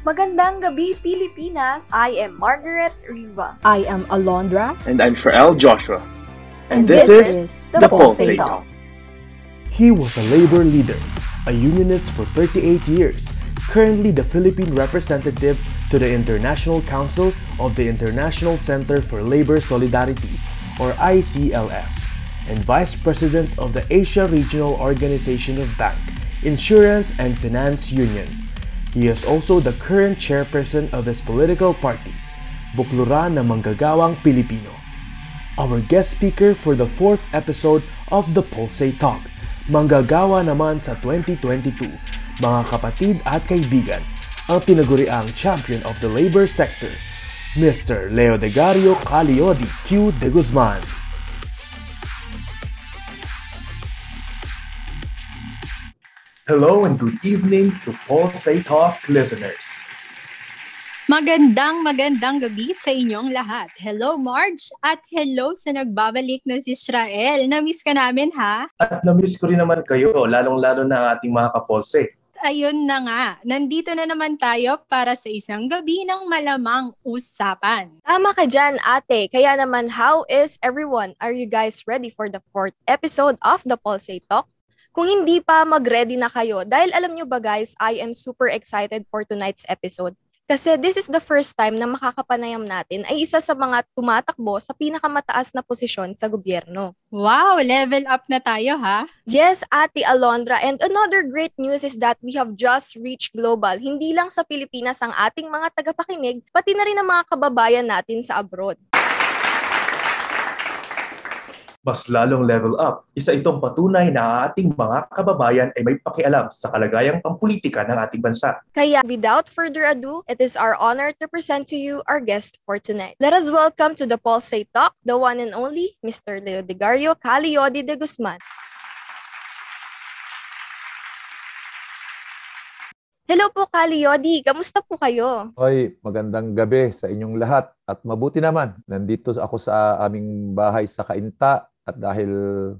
Magandang gabi, Pilipinas! I am Margaret Riva. I am Alondra. And I'm Frael Joshua. And, this, this is, is the the Pulsate Pulsate Talk. He was a labor leader, a unionist for 38 years, currently the Philippine representative to the International Council of the International Center for Labor Solidarity, or ICLS, and Vice President of the Asia Regional Organization of Bank, Insurance and Finance Union. He is also the current chairperson of his political party, Buklura na Manggagawang Pilipino. Our guest speaker for the fourth episode of the Pulsate Talk. Manggagawa naman sa 2022, mga kapatid at kaibigan, ang tinaguriang champion of the labor sector, Mr. Leo Degario Caliodi Q. De Guzman. Hello and good evening to Pulsate Talk listeners. Magandang magandang gabi sa inyong lahat. Hello Marge at hello sa nagbabalik na si Israel. Na-miss ka namin ha? At na-miss ko rin naman kayo, lalong-lalo na ang ating mga kapolse. Ayun na nga, nandito na naman tayo para sa isang gabi ng malamang usapan. Tama ka dyan, ate. Kaya naman, how is everyone? Are you guys ready for the fourth episode of the Pulsate Talk? Kung hindi pa, mag-ready na kayo. Dahil alam nyo ba guys, I am super excited for tonight's episode. Kasi this is the first time na makakapanayam natin ay isa sa mga tumatakbo sa pinakamataas na posisyon sa gobyerno. Wow, level up na tayo ha? Yes, Ate Alondra. And another great news is that we have just reached global. Hindi lang sa Pilipinas ang ating mga tagapakinig, pati na rin ang mga kababayan natin sa abroad. Mas lalong level up. Isa itong patunay na ang ating mga kababayan ay may pakialam sa kalagayang pampolitika ng ating bansa. Kaya without further ado, it is our honor to present to you our guest for tonight. Let us welcome to the Pulsate Talk, the one and only Mr. Leo Degario Caliodi de Guzman. Hello po, Caliodi. Kamusta po kayo? Hoy, magandang gabi sa inyong lahat at mabuti naman. Nandito ako sa aming bahay sa Kainta at dahil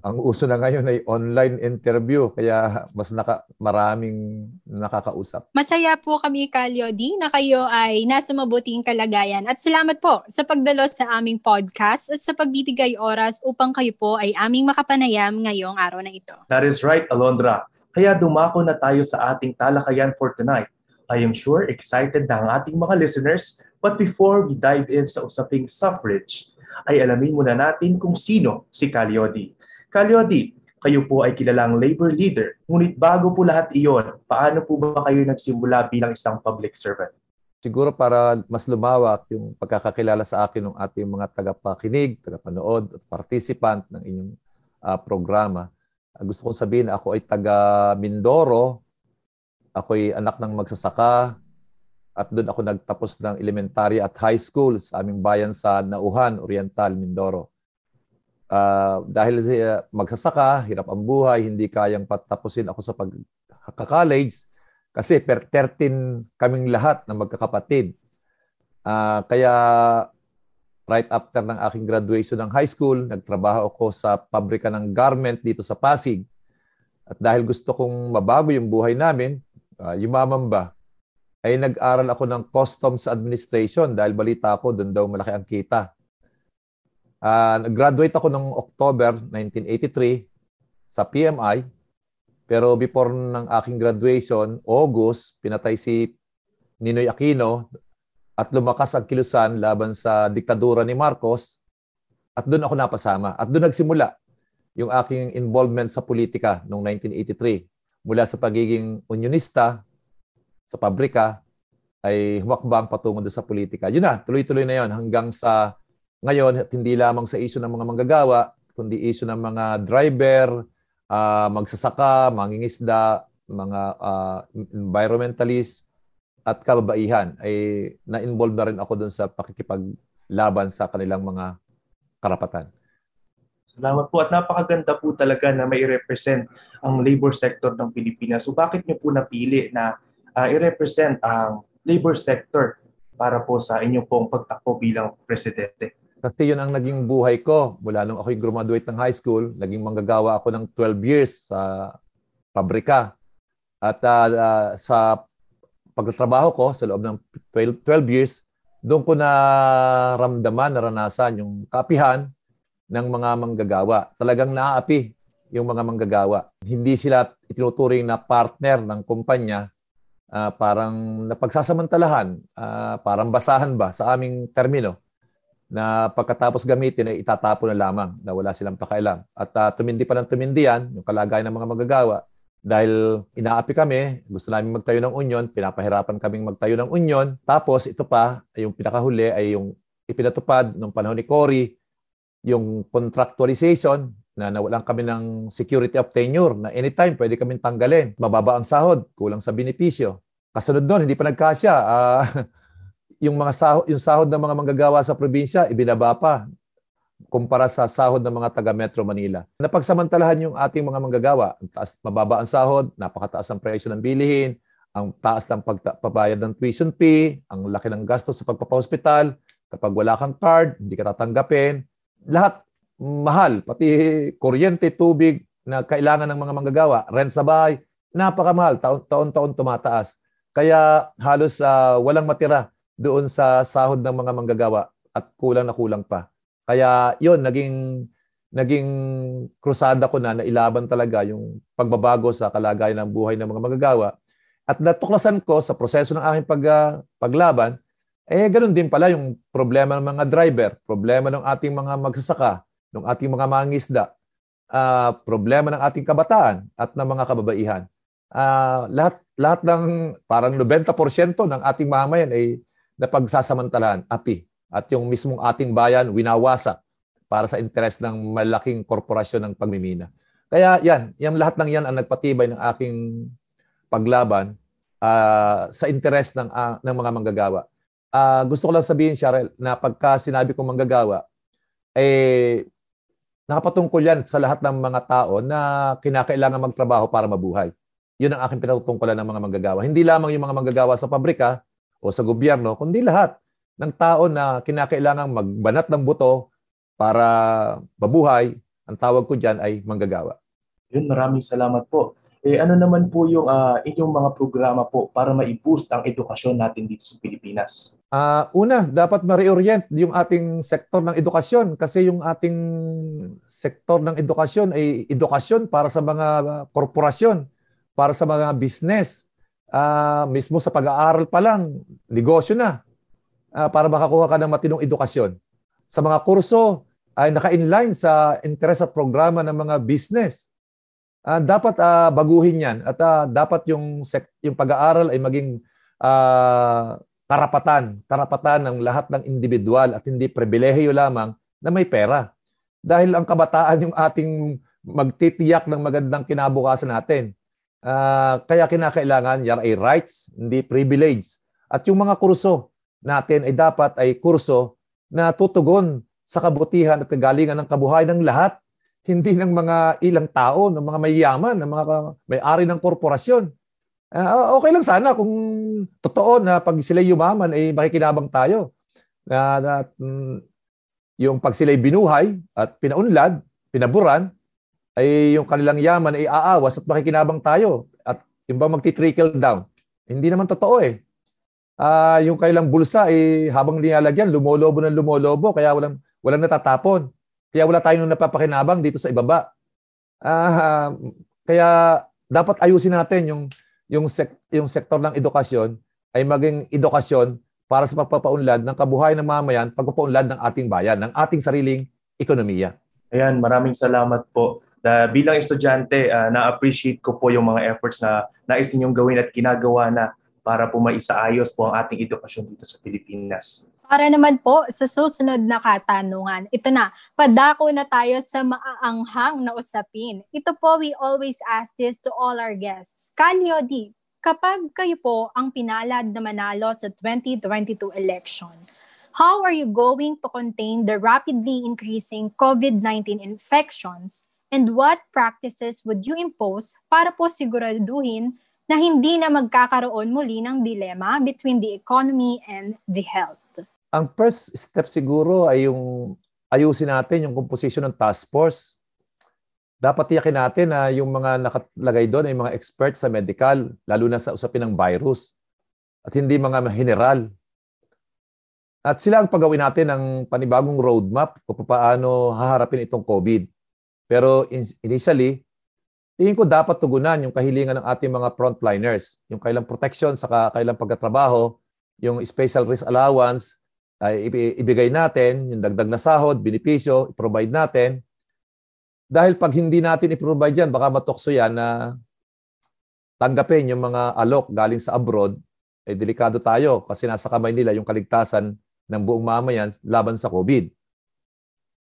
ang uso na ngayon ay online interview kaya mas naka, maraming nakakausap. Masaya po kami, Kalyodi, na kayo ay nasa mabuting kalagayan. At salamat po sa pagdalo sa aming podcast at sa pagbibigay oras upang kayo po ay aming makapanayam ngayong araw na ito. That is right, Alondra. Kaya dumako na tayo sa ating talakayan for tonight. I am sure excited na ang ating mga listeners but before we dive in sa usaping suffrage, ay alamin muna natin kung sino si Caliodi. Caliodi, kayo po ay kilalang labor leader. Ngunit bago po lahat iyon, paano po ba kayo nagsimula bilang isang public servant? Siguro para mas lumawak yung pagkakakilala sa akin ng ating mga tagapakinig, tagapanood at participant ng inyong uh, programa. Uh, gusto kong sabihin ako ay taga Mindoro. Ako ay anak ng magsasaka at doon ako nagtapos ng elementary at high school sa aming bayan sa Nauhan, Oriental, Mindoro. Uh, dahil uh, magsasaka, hirap ang buhay, hindi kayang patapusin ako sa pagka-college kasi per 13 kaming lahat na magkakapatid. Uh, kaya right after ng aking graduation ng high school, nagtrabaho ako sa pabrika ng garment dito sa Pasig. At dahil gusto kong mabago yung buhay namin, uh, yumaman ba, ay nag-aral ako ng Customs Administration dahil balita ko doon daw malaki ang kita. Uh, nag-graduate ako noong October 1983 sa PMI. Pero before ng aking graduation, August, pinatay si Ninoy Aquino at lumakas ang kilusan laban sa diktadura ni Marcos at doon ako napasama. At doon nagsimula yung aking involvement sa politika noong 1983. Mula sa pagiging unionista sa pabrika ay humakbang patungo sa politika. Yun na, tuloy-tuloy na yon hanggang sa ngayon hindi lamang sa isyu ng mga manggagawa, kundi isyu ng mga driver, uh, magsasaka, mangingisda, mga uh, environmentalist, at kababaihan ay na-involve na rin ako doon sa pakikipaglaban sa kanilang mga karapatan. Salamat po at napakaganda po talaga na may represent ang labor sector ng Pilipinas. So bakit niyo po napili na uh, i-represent ang labor sector para po sa inyong pong pagtakbo bilang presidente? Kasi yun ang naging buhay ko. Mula nung ako'y graduate ng high school, naging manggagawa ako ng 12 years sa pabrika. At uh, uh, sa pagtatrabaho ko sa loob ng 12, 12 years, doon ko naramdaman, naranasan yung kapihan ng mga manggagawa. Talagang naaapi yung mga manggagawa. Hindi sila itinuturing na partner ng kumpanya, uh, parang napagsasamantalahan, uh, parang basahan ba sa aming termino na pagkatapos gamitin ay itatapon na lamang na wala silang pakialam. At uh, tumindi pa ng tumindi yan, yung kalagayan ng mga magagawa, dahil inaapi kami, gusto namin magtayo ng union, pinapahirapan kaming magtayo ng union. Tapos ito pa, yung pinakahuli ay yung ipinatupad nung panahon ni Cory, yung contractualization na nawalan kami ng security of tenure na anytime pwede kami tanggalin. Mababa ang sahod, kulang sa benepisyo. Kasunod doon, hindi pa nagkasya. Uh, yung mga sahod, yung sahod ng mga manggagawa sa probinsya, ibinaba pa kumpara sa sahod ng mga taga Metro Manila. Napagsamantalahan yung ating mga manggagawa. Ang taas, mababa ang sahod, napakataas ang presyo ng bilihin, ang taas ng pagpabayad ng tuition fee, ang laki ng gastos sa pagpapahospital, kapag wala kang card, hindi ka tatanggapin. Lahat mahal, pati kuryente, tubig na kailangan ng mga manggagawa, rent sa bahay, napakamahal, taon-taon tumataas. Kaya halos uh, walang matira doon sa sahod ng mga manggagawa at kulang na kulang pa. Kaya yon naging naging krusada ko na na ilaban talaga yung pagbabago sa kalagayan ng buhay ng mga magagawa. At natuklasan ko sa proseso ng aking pag, uh, paglaban, eh ganoon din pala yung problema ng mga driver, problema ng ating mga magsasaka, ng ating mga mangisda, uh, problema ng ating kabataan at ng mga kababaihan. Uh, lahat lahat ng parang 90% ng ating mamayan ay na pagsasamantalahan, api. At yung mismong ating bayan, winawasak para sa interes ng malaking korporasyon ng pagmimina. Kaya yan, yung lahat ng yan ang nagpatibay ng aking paglaban uh, sa interes ng, uh, ng mga manggagawa. Uh, gusto ko lang sabihin, Cheryl, na pagka sinabi kong manggagawa, eh, nakapatungkol yan sa lahat ng mga tao na kinakailangan magtrabaho para mabuhay. Yun ang aking pinatutungkulan ng mga manggagawa. Hindi lamang yung mga manggagawa sa pabrika, o sa gobyerno, kundi lahat ng tao na kinakailangang magbanat ng buto para mabuhay. Ang tawag ko dyan ay manggagawa. Yun, maraming salamat po. Eh, ano naman po yung uh, inyong mga programa po para ma-boost ang edukasyon natin dito sa Pilipinas? Uh, una, dapat ma-reorient yung ating sektor ng edukasyon kasi yung ating sektor ng edukasyon ay edukasyon para sa mga korporasyon, para sa mga business, uh, mismo sa pag-aaral pa lang, negosyo na uh, para makakuha ka ng matinong edukasyon. Sa mga kurso ay naka-inline sa interest at programa ng mga business. Uh, dapat uh, baguhin yan at uh, dapat yung, sek- yung pag-aaral ay maging uh, karapatan, karapatan ng lahat ng individual at hindi pribilehiyo lamang na may pera. Dahil ang kabataan yung ating magtitiyak ng magandang kinabukasan natin. Uh, kaya kinakailangan yan ay rights, hindi privilege. At yung mga kurso natin ay dapat ay kurso na tutugon sa kabutihan at kagalingan ng kabuhay ng lahat, hindi ng mga ilang tao, ng mga mayayaman, ng mga may-ari ng korporasyon. Uh, okay lang sana kung totoo na pag sila yumaman ay makikinabang tayo. Na, na mm, yung pag sila binuhay at pinaunlad, pinaburan, ay yung kanilang yaman ay aawas at makikinabang tayo at yung magti-trickle down. Hindi naman totoo eh. Uh, yung kailang bulsa eh, habang nilalagyan, lumolobo ng lumolobo kaya walang, walang natatapon. Kaya wala tayong napapakinabang dito sa ibaba. Uh, kaya dapat ayusin natin yung yung sek, yung sektor ng edukasyon ay maging edukasyon para sa pagpapaunlad ng kabuhayan ng mamayan, pagpapaunlad ng ating bayan, ng ating sariling ekonomiya. Ayan, maraming salamat po na bilang estudyante, uh, na-appreciate ko po yung mga efforts na nais ninyong gawin at ginagawa na para po maisaayos po ang ating edukasyon dito sa Pilipinas. Para naman po sa susunod na katanungan, ito na, padako na tayo sa maaanghang na usapin. Ito po, we always ask this to all our guests. Kanyo D, kapag kayo po ang pinalad na manalo sa 2022 election, how are you going to contain the rapidly increasing COVID-19 infections And what practices would you impose para po siguraduhin na hindi na magkakaroon muli ng dilema between the economy and the health? Ang first step siguro ay yung ayusin natin yung composition ng task force. Dapat tiyakin natin na yung mga nakalagay doon ay mga experts sa medical, lalo na sa usapin ng virus. at hindi mga general. At sila ang pagawin natin ng panibagong roadmap kung paano haharapin itong COVID. Pero initially, tingin ko dapat tugunan yung kahilingan ng ating mga frontliners, yung kailang protection sa kailang pagkatrabaho, yung special risk allowance, ay ibigay natin, yung dagdag na sahod, benepisyo, i-provide natin. Dahil pag hindi natin i-provide yan, baka matokso yan na tanggapin yung mga alok galing sa abroad, eh delikado tayo kasi nasa kamay nila yung kaligtasan ng buong mamayan laban sa COVID.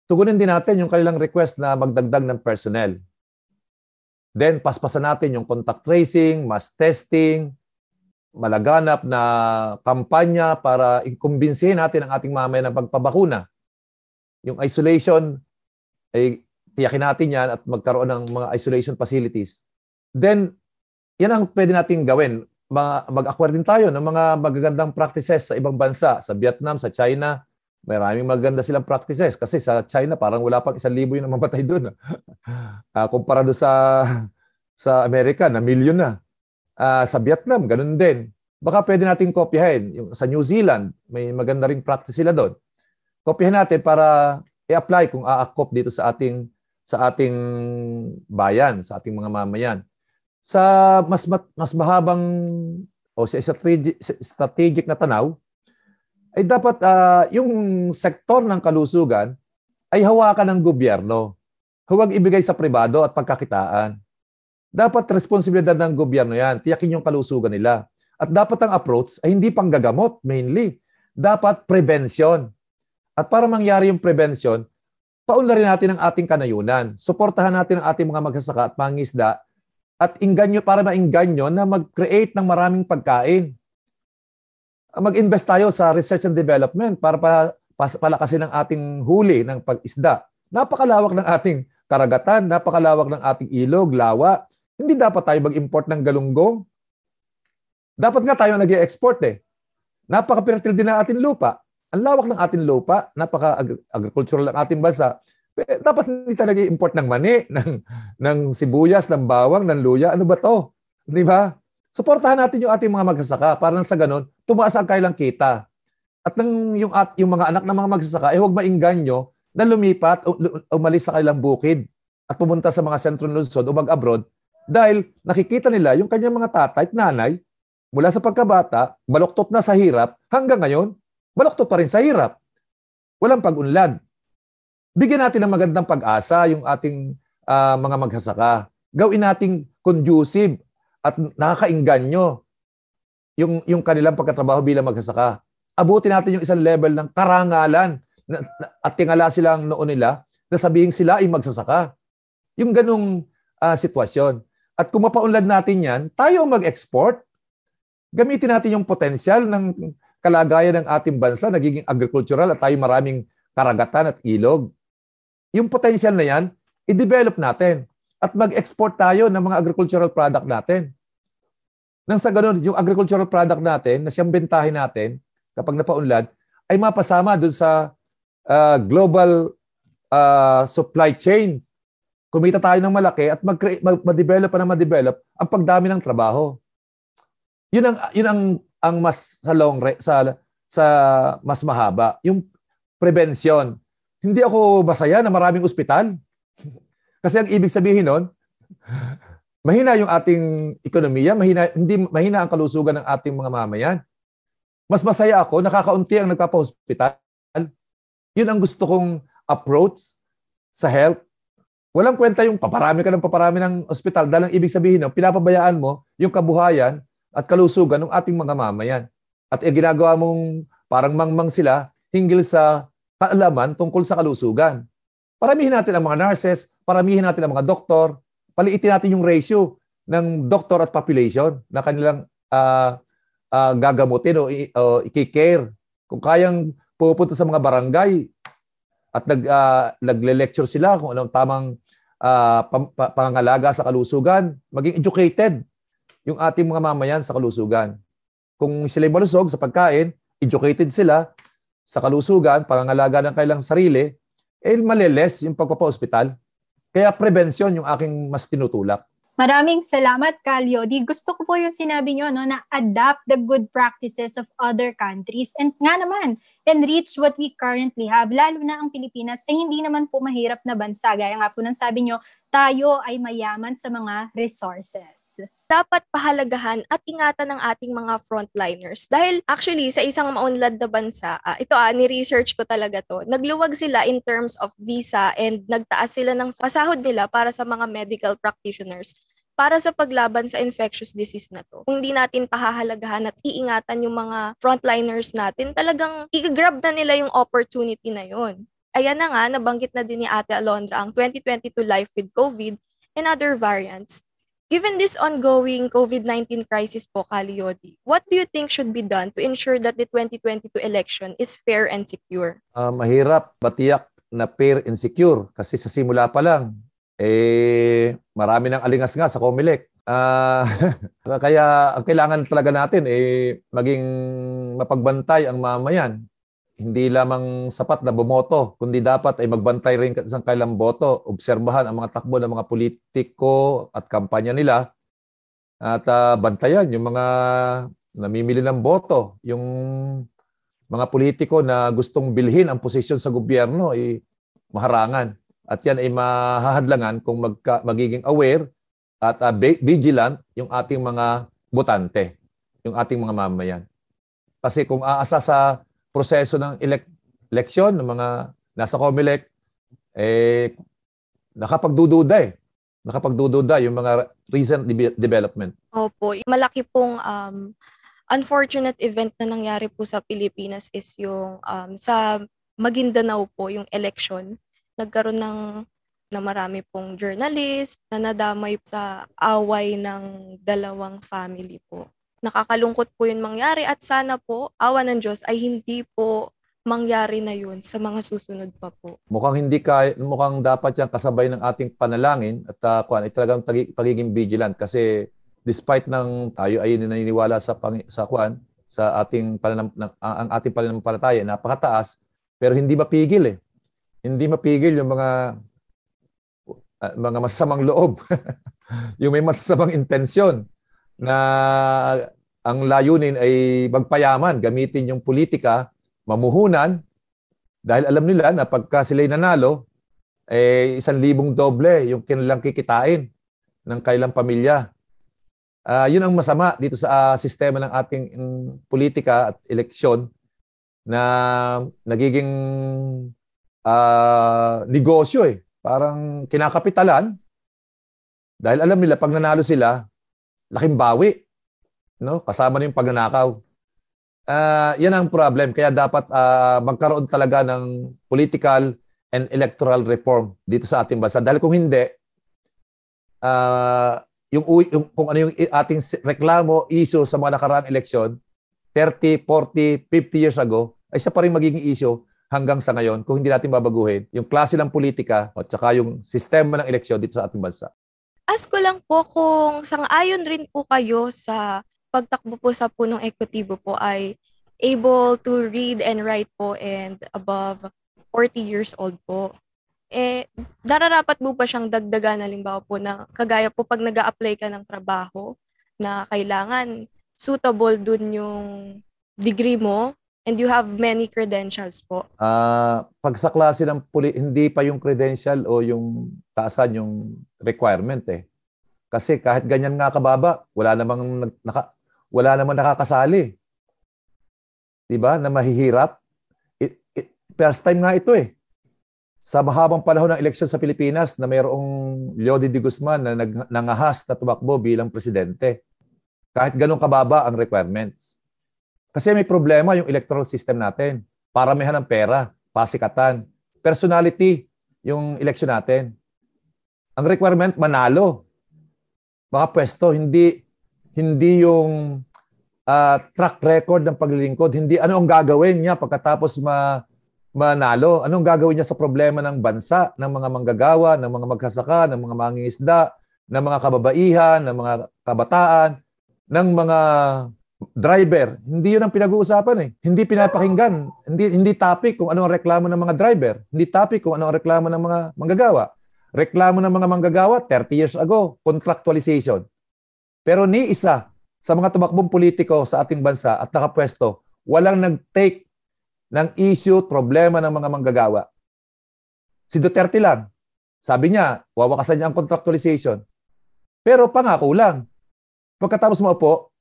Tugunin din natin yung kanilang request na magdagdag ng personnel. Then, paspasan natin yung contact tracing, mass testing, malaganap na kampanya para ikumbinsihin natin ang ating mamayan ng pagpabakuna. Yung isolation, ay tiyakin natin yan at magkaroon ng mga isolation facilities. Then, yan ang pwede natin gawin. Mag-acquire din tayo ng mga magagandang practices sa ibang bansa, sa Vietnam, sa China. Maraming maganda silang practices kasi sa China parang wala pang isang libo yung namamatay doon uh, kumpara do sa sa Amerika na milyon na. Uh, sa Vietnam, ganun din. Baka pwede nating kopyahin. Yung, sa New Zealand, may maganda ring practice sila doon. Kopyahin natin para i-apply kung aakop dito sa ating sa ating bayan, sa ating mga mamayan. Sa mas mas mahabang o sa strategic, strategic na tanaw, ay dapat uh, yung sektor ng kalusugan ay hawakan ng gobyerno. Huwag ibigay sa pribado at pagkakitaan. Dapat responsibilidad ng gobyerno yan. Tiyakin yung kalusugan nila. At dapat ang approach ay hindi panggagamot mainly. Dapat prevention. At para mangyari yung prevention, paunlarin natin ang ating kanayunan. Suportahan natin ang ating mga magsasaka at pangisda at inganyo para mainganyo na mag-create ng maraming pagkain. Mag-invest tayo sa research and development para pa, palakasin ang ating huli ng pag-isda. Napakalawak ng ating karagatan, napakalawak ng ating ilog, lawa. Hindi dapat tayo mag-import ng galunggong. Dapat nga tayo nag export eh. Napaka-fertile din ng ating lupa. Ang lawak ng ating lupa, napaka-agricultural ng ating bansa. Dapat hindi talaga import ng mani, ng, ng sibuyas, ng bawang, ng luya. Ano ba to? Di ba? Suportahan natin yung ating mga magsasaka para sa ganun, tumaas ang kailang kita. At ng, yung, at, yung mga anak ng mga magsasaka, eh huwag mainganyo na lumipat o umalis sa kailang bukid at pumunta sa mga sentro ng lungsod o mag-abroad dahil nakikita nila yung kanyang mga tatay at nanay mula sa pagkabata, baloktot na sa hirap, hanggang ngayon, baloktot pa rin sa hirap. Walang pag-unlad. Bigyan natin ng magandang pag-asa yung ating uh, mga maghasaka. Gawin nating conducive at nakakainganyo yung, yung kanilang pagkatrabaho bilang maghasaka. Abutin natin yung isang level ng karangalan na, na, at tingala silang noon nila na sabihin sila ay magsasaka. Yung ganong uh, sitwasyon. At kung mapaunlad natin yan, tayo mag-export. Gamitin natin yung potensyal ng kalagayan ng ating bansa, nagiging agricultural at tayo maraming karagatan at ilog. Yung potensyal na yan, i-develop natin at mag-export tayo ng mga agricultural product natin. Nang sa ganun, yung agricultural product natin, na siyang bentahin natin, kapag napaunlad, ay mapasama dun sa uh, global uh, supply chain kumita tayo ng malaki at mag-create, mag-develop pa na ma-develop ang pagdami ng trabaho. Yun ang yun ang ang mas sa long re, sa sa mas mahaba, yung prevention. Hindi ako masaya na maraming ospital. Kasi ang ibig sabihin nun, mahina yung ating ekonomiya, mahina hindi mahina ang kalusugan ng ating mga mamayan. Mas masaya ako nakakaunti ang nagpapa-hospital. Yun ang gusto kong approach sa health Walang kwenta yung paparami ka ng paparami ng ospital dahil ang ibig sabihin no, pinapabayaan mo yung kabuhayan at kalusugan ng ating mga mamayan. At eh, ginagawa mong parang mangmang sila hinggil sa kaalaman tungkol sa kalusugan. Paramihin natin ang mga nurses, paramihin natin ang mga doktor, paliitin natin yung ratio ng doktor at population na kanilang uh, uh, gagamutin o, o i-care. Kung kayang pupunta sa mga barangay at nag, uh, nagle-lecture sila kung anong tamang uh, pangangalaga sa kalusugan, maging educated yung ating mga mamayan sa kalusugan. Kung sila malusog sa pagkain, educated sila sa kalusugan, pangangalaga ng kailang sarili, eh maliles yung pagpapa-hospital. Kaya prevention yung aking mas tinutulak. Maraming salamat, Kalyo. Di gusto ko po yung sinabi nyo, no, na adapt the good practices of other countries and nga naman, enrich what we currently have. Lalo na ang Pilipinas ay hindi naman po mahirap na bansa. Gaya nga po ng sabi nyo, tayo ay mayaman sa mga resources. Dapat pahalagahan at ingatan ng ating mga frontliners. Dahil actually, sa isang maunlad na bansa, uh, ito ah, ni-research ko talaga to, nagluwag sila in terms of visa and nagtaas sila ng pasahod nila para sa mga medical practitioners para sa paglaban sa infectious disease na to. Kung hindi natin pahahalagahan at iingatan yung mga frontliners natin, talagang i-grab na nila yung opportunity na yon ayan na nga, nabanggit na din ni Ate Alondra ang 2022 Life with COVID and other variants. Given this ongoing COVID-19 crisis po, Kaliodi, what do you think should be done to ensure that the 2022 election is fair and secure? Uh, mahirap, batiyak na fair and secure kasi sa simula pa lang, eh, marami ng alingas nga sa COMELEC. Uh, kaya ang kailangan talaga natin eh maging mapagbantay ang mamayan hindi lamang sapat na bumoto, kundi dapat ay magbantay rin sa kailang boto, obserbahan ang mga takbo ng mga politiko at kampanya nila at uh, bantayan yung mga namimili ng boto, yung mga politiko na gustong bilhin ang posisyon sa gobyerno ay maharangan. At yan ay mahahadlangan kung magka, magiging aware at uh, vigilant yung ating mga botante, yung ating mga mamayan. Kasi kung aasa sa proseso ng elek- eleksyon ng mga nasa COMELEC, eh, nakapagdududa eh. Nakapagdududa yung mga recent de- development. Opo. Malaki pong um, unfortunate event na nangyari po sa Pilipinas is yung um, sa Maguindanao po, yung election. Nagkaroon ng na marami pong journalist na nadamay sa away ng dalawang family po nakakalungkot po yun mangyari at sana po, awa ng Diyos, ay hindi po mangyari na yun sa mga susunod pa po. Mukhang hindi kaya, mukhang dapat yan kasabay ng ating panalangin at uh, kuan, ay talagang tagi, pagiging vigilant kasi despite ng tayo ay naniniwala sa pang, sa kuan sa ating pananam, ng, ang ating pananampalataya napakataas pero hindi mapigil eh. Hindi mapigil yung mga uh, mga masasamang loob. yung may masasamang intensyon na ang layunin ay magpayaman, gamitin yung politika, mamuhunan, dahil alam nila na pagka sila'y nanalo, eh, isang libong doble yung kanilang kikitain ng kailang pamilya. Uh, yun ang masama dito sa uh, sistema ng ating um, politika at eleksyon na nagiging uh, negosyo eh. Parang kinakapitalan dahil alam nila pag nanalo sila, laking bawi. No? Kasama na yung pagnanakaw. Uh, yan ang problem. Kaya dapat uh, magkaroon talaga ng political and electoral reform dito sa ating bansa. Dahil kung hindi, uh, yung, yung, kung ano yung ating reklamo, issue sa mga nakaraang eleksyon, 30, 40, 50 years ago, ay isa pa rin magiging issue hanggang sa ngayon kung hindi natin babaguhin yung klase ng politika at saka yung sistema ng eleksyon dito sa ating bansa ask ko lang po kung sang-ayon rin po kayo sa pagtakbo po sa punong ekutibo po ay able to read and write po and above 40 years old po. Eh, nararapat po pa siyang dagdagan halimbawa po na kagaya po pag nag apply ka ng trabaho na kailangan suitable dun yung degree mo and you have many credentials po. Uh, pag sa klase ng puli, hindi pa yung credential o yung taasan yung requirement eh. Kasi kahit ganyan nga kababa, wala namang naka, wala namang nakakasali. 'Di ba? Na mahihirap. It, it, first time nga ito eh. Sa mahabang panahon ng eleksyon sa Pilipinas na mayroong Leody de Guzman na nag, nangahas na tumakbo bilang presidente. Kahit ganun kababa ang requirements. Kasi may problema yung electoral system natin. Paramihan ng pera, pasikatan, personality yung election natin. Ang requirement manalo. Mga pwesto, hindi hindi yung uh, track record ng paglilingkod, hindi ano ang gagawin niya pagkatapos ma manalo, anong gagawin niya sa problema ng bansa, ng mga manggagawa, ng mga magsasaka, ng mga mangingisda, ng mga kababaihan, ng mga kabataan, ng mga driver, hindi yun ang pinag-uusapan eh. Hindi pinapakinggan. Hindi hindi topic kung ano ang reklamo ng mga driver. Hindi topic kung ano ang reklamo ng mga manggagawa. reklamo ng mga manggagawa 30 years ago, contractualization. Pero ni isa sa mga tumakbong politiko sa ating bansa at nakapwesto, walang nag-take ng issue, problema ng mga manggagawa. Si Duterte lang. Sabi niya, wawakasan niya ang contractualization. Pero pangako lang. Pagkatapos mo po,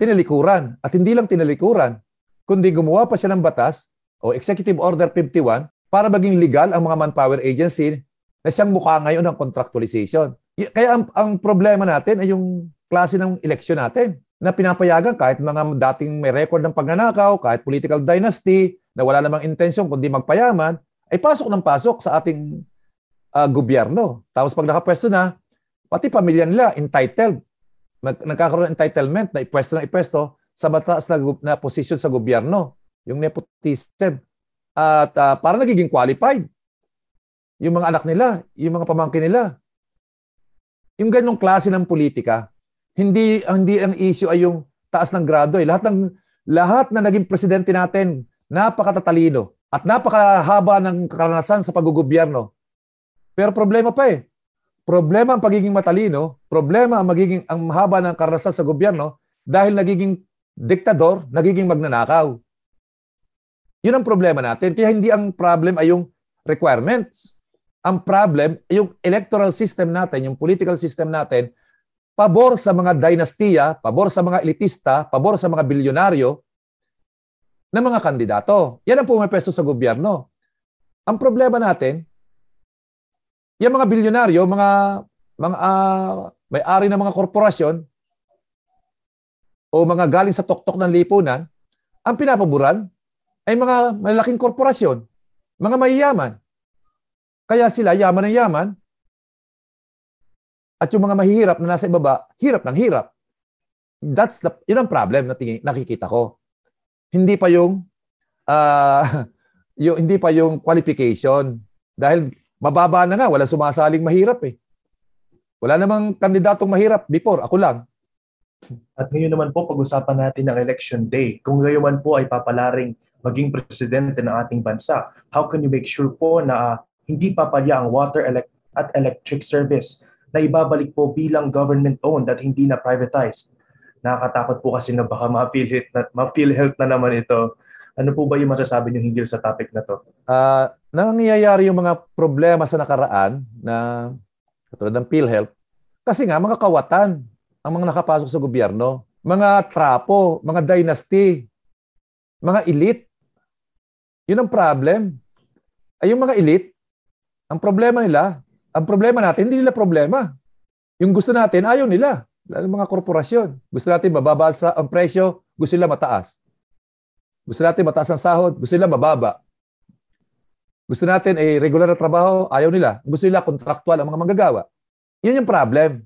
tinalikuran. At hindi lang tinalikuran, kundi gumawa pa siya ng batas o Executive Order 51 para maging legal ang mga manpower agency na siyang mukha ngayon ng contractualization. Kaya ang, ang problema natin ay yung klase ng eleksyon natin na pinapayagan kahit mga dating may record ng pagnanakaw, kahit political dynasty, na wala namang intensyon kundi magpayaman, ay pasok ng pasok sa ating uh, gobyerno. Tapos pag nakapwesto na, pati pamilya nila entitled. Nagkakaroon ng entitlement na ipwesto ng ipwesto sa mataas na, na position sa gobyerno. Yung nepotism. At uh, para nagiging qualified. Yung mga anak nila, yung mga pamangkin nila. Yung ganong klase ng politika, hindi hindi ang issue ay yung taas ng grado eh. Lahat ng lahat na naging presidente natin napakatatalino at napakahaba ng karanasan sa paggogobyerno. Pero problema pa eh. Problema ang pagiging matalino, problema ang magiging ang mahaba ng karanasan sa gobyerno dahil nagiging diktador, nagiging magnanakaw. Yun ang problema natin. Kaya hindi ang problem ay yung requirements. Ang problem ay yung electoral system natin, yung political system natin pabor sa mga dynastiya, pabor sa mga elitista, pabor sa mga bilyonaryo na mga kandidato. Yan ang pumapesto sa gobyerno. Ang problema natin, yung mga bilyonaryo, mga mga uh, may-ari ng mga korporasyon o mga galing sa tuktok ng lipunan, ang pinapaboran ay mga malaking korporasyon, mga mayayaman. Kaya sila yaman ng yaman, at yung mga mahihirap na nasa ibaba, hirap ng hirap. That's the, yun ang problem na tingin, nakikita ko. Hindi pa yung, uh, yung, hindi pa yung qualification. Dahil mababa na nga, wala sumasaling mahirap eh. Wala namang kandidatong mahirap before, ako lang. At ngayon naman po, pag-usapan natin ang election day. Kung ngayon man po ay papalaring maging presidente ng ating bansa, how can you make sure po na uh, hindi papalya ang water elect at electric service na ibabalik po bilang government-owned at hindi na privatized. Nakakatakot po kasi na baka ma-feel, na, ma-feel health na naman ito. Ano po ba yung masasabi niyo hinggil sa topic na to? Uh, nangyayari yung mga problema sa nakaraan na katulad ng PhilHealth kasi nga mga kawatan ang mga nakapasok sa gobyerno. Mga trapo, mga dynasty, mga elite. Yun ang problem. Ay yung mga elite, ang problema nila, ang problema natin, hindi nila problema. Yung gusto natin, ayaw nila. Lalo mga korporasyon. Gusto natin mababa ang presyo, gusto nila mataas. Gusto natin mataas ang sahod, gusto nila mababa. Gusto natin eh, regular na trabaho, ayaw nila. Gusto nila contractual ang mga manggagawa. Yun yung problem.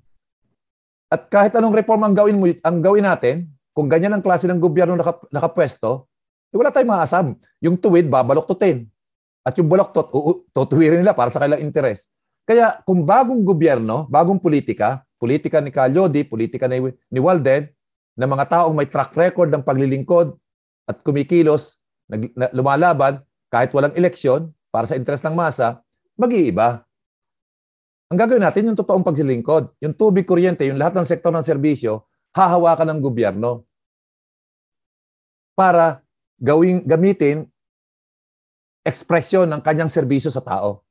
At kahit anong reform ang gawin mo, ang gawin natin, kung ganyan ang klase ng gobyerno naka, nakapwesto, eh wala tayong maasam. Yung tuwid, babaloktutin. At yung baloktot, tutuwirin nila para sa kailang interes. Kaya kung bagong gobyerno, bagong politika, politika ni Calyodi, politika ni, ni Walden, na mga taong may track record ng paglilingkod at kumikilos, nag, na, lumalaban kahit walang eleksyon para sa interes ng masa, mag-iiba. Ang gagawin natin yung totoong paglilingkod. Yung tubig, kuryente, yung lahat ng sektor ng serbisyo, hahawakan ng gobyerno para gawing gamitin ekspresyon ng kanyang serbisyo sa tao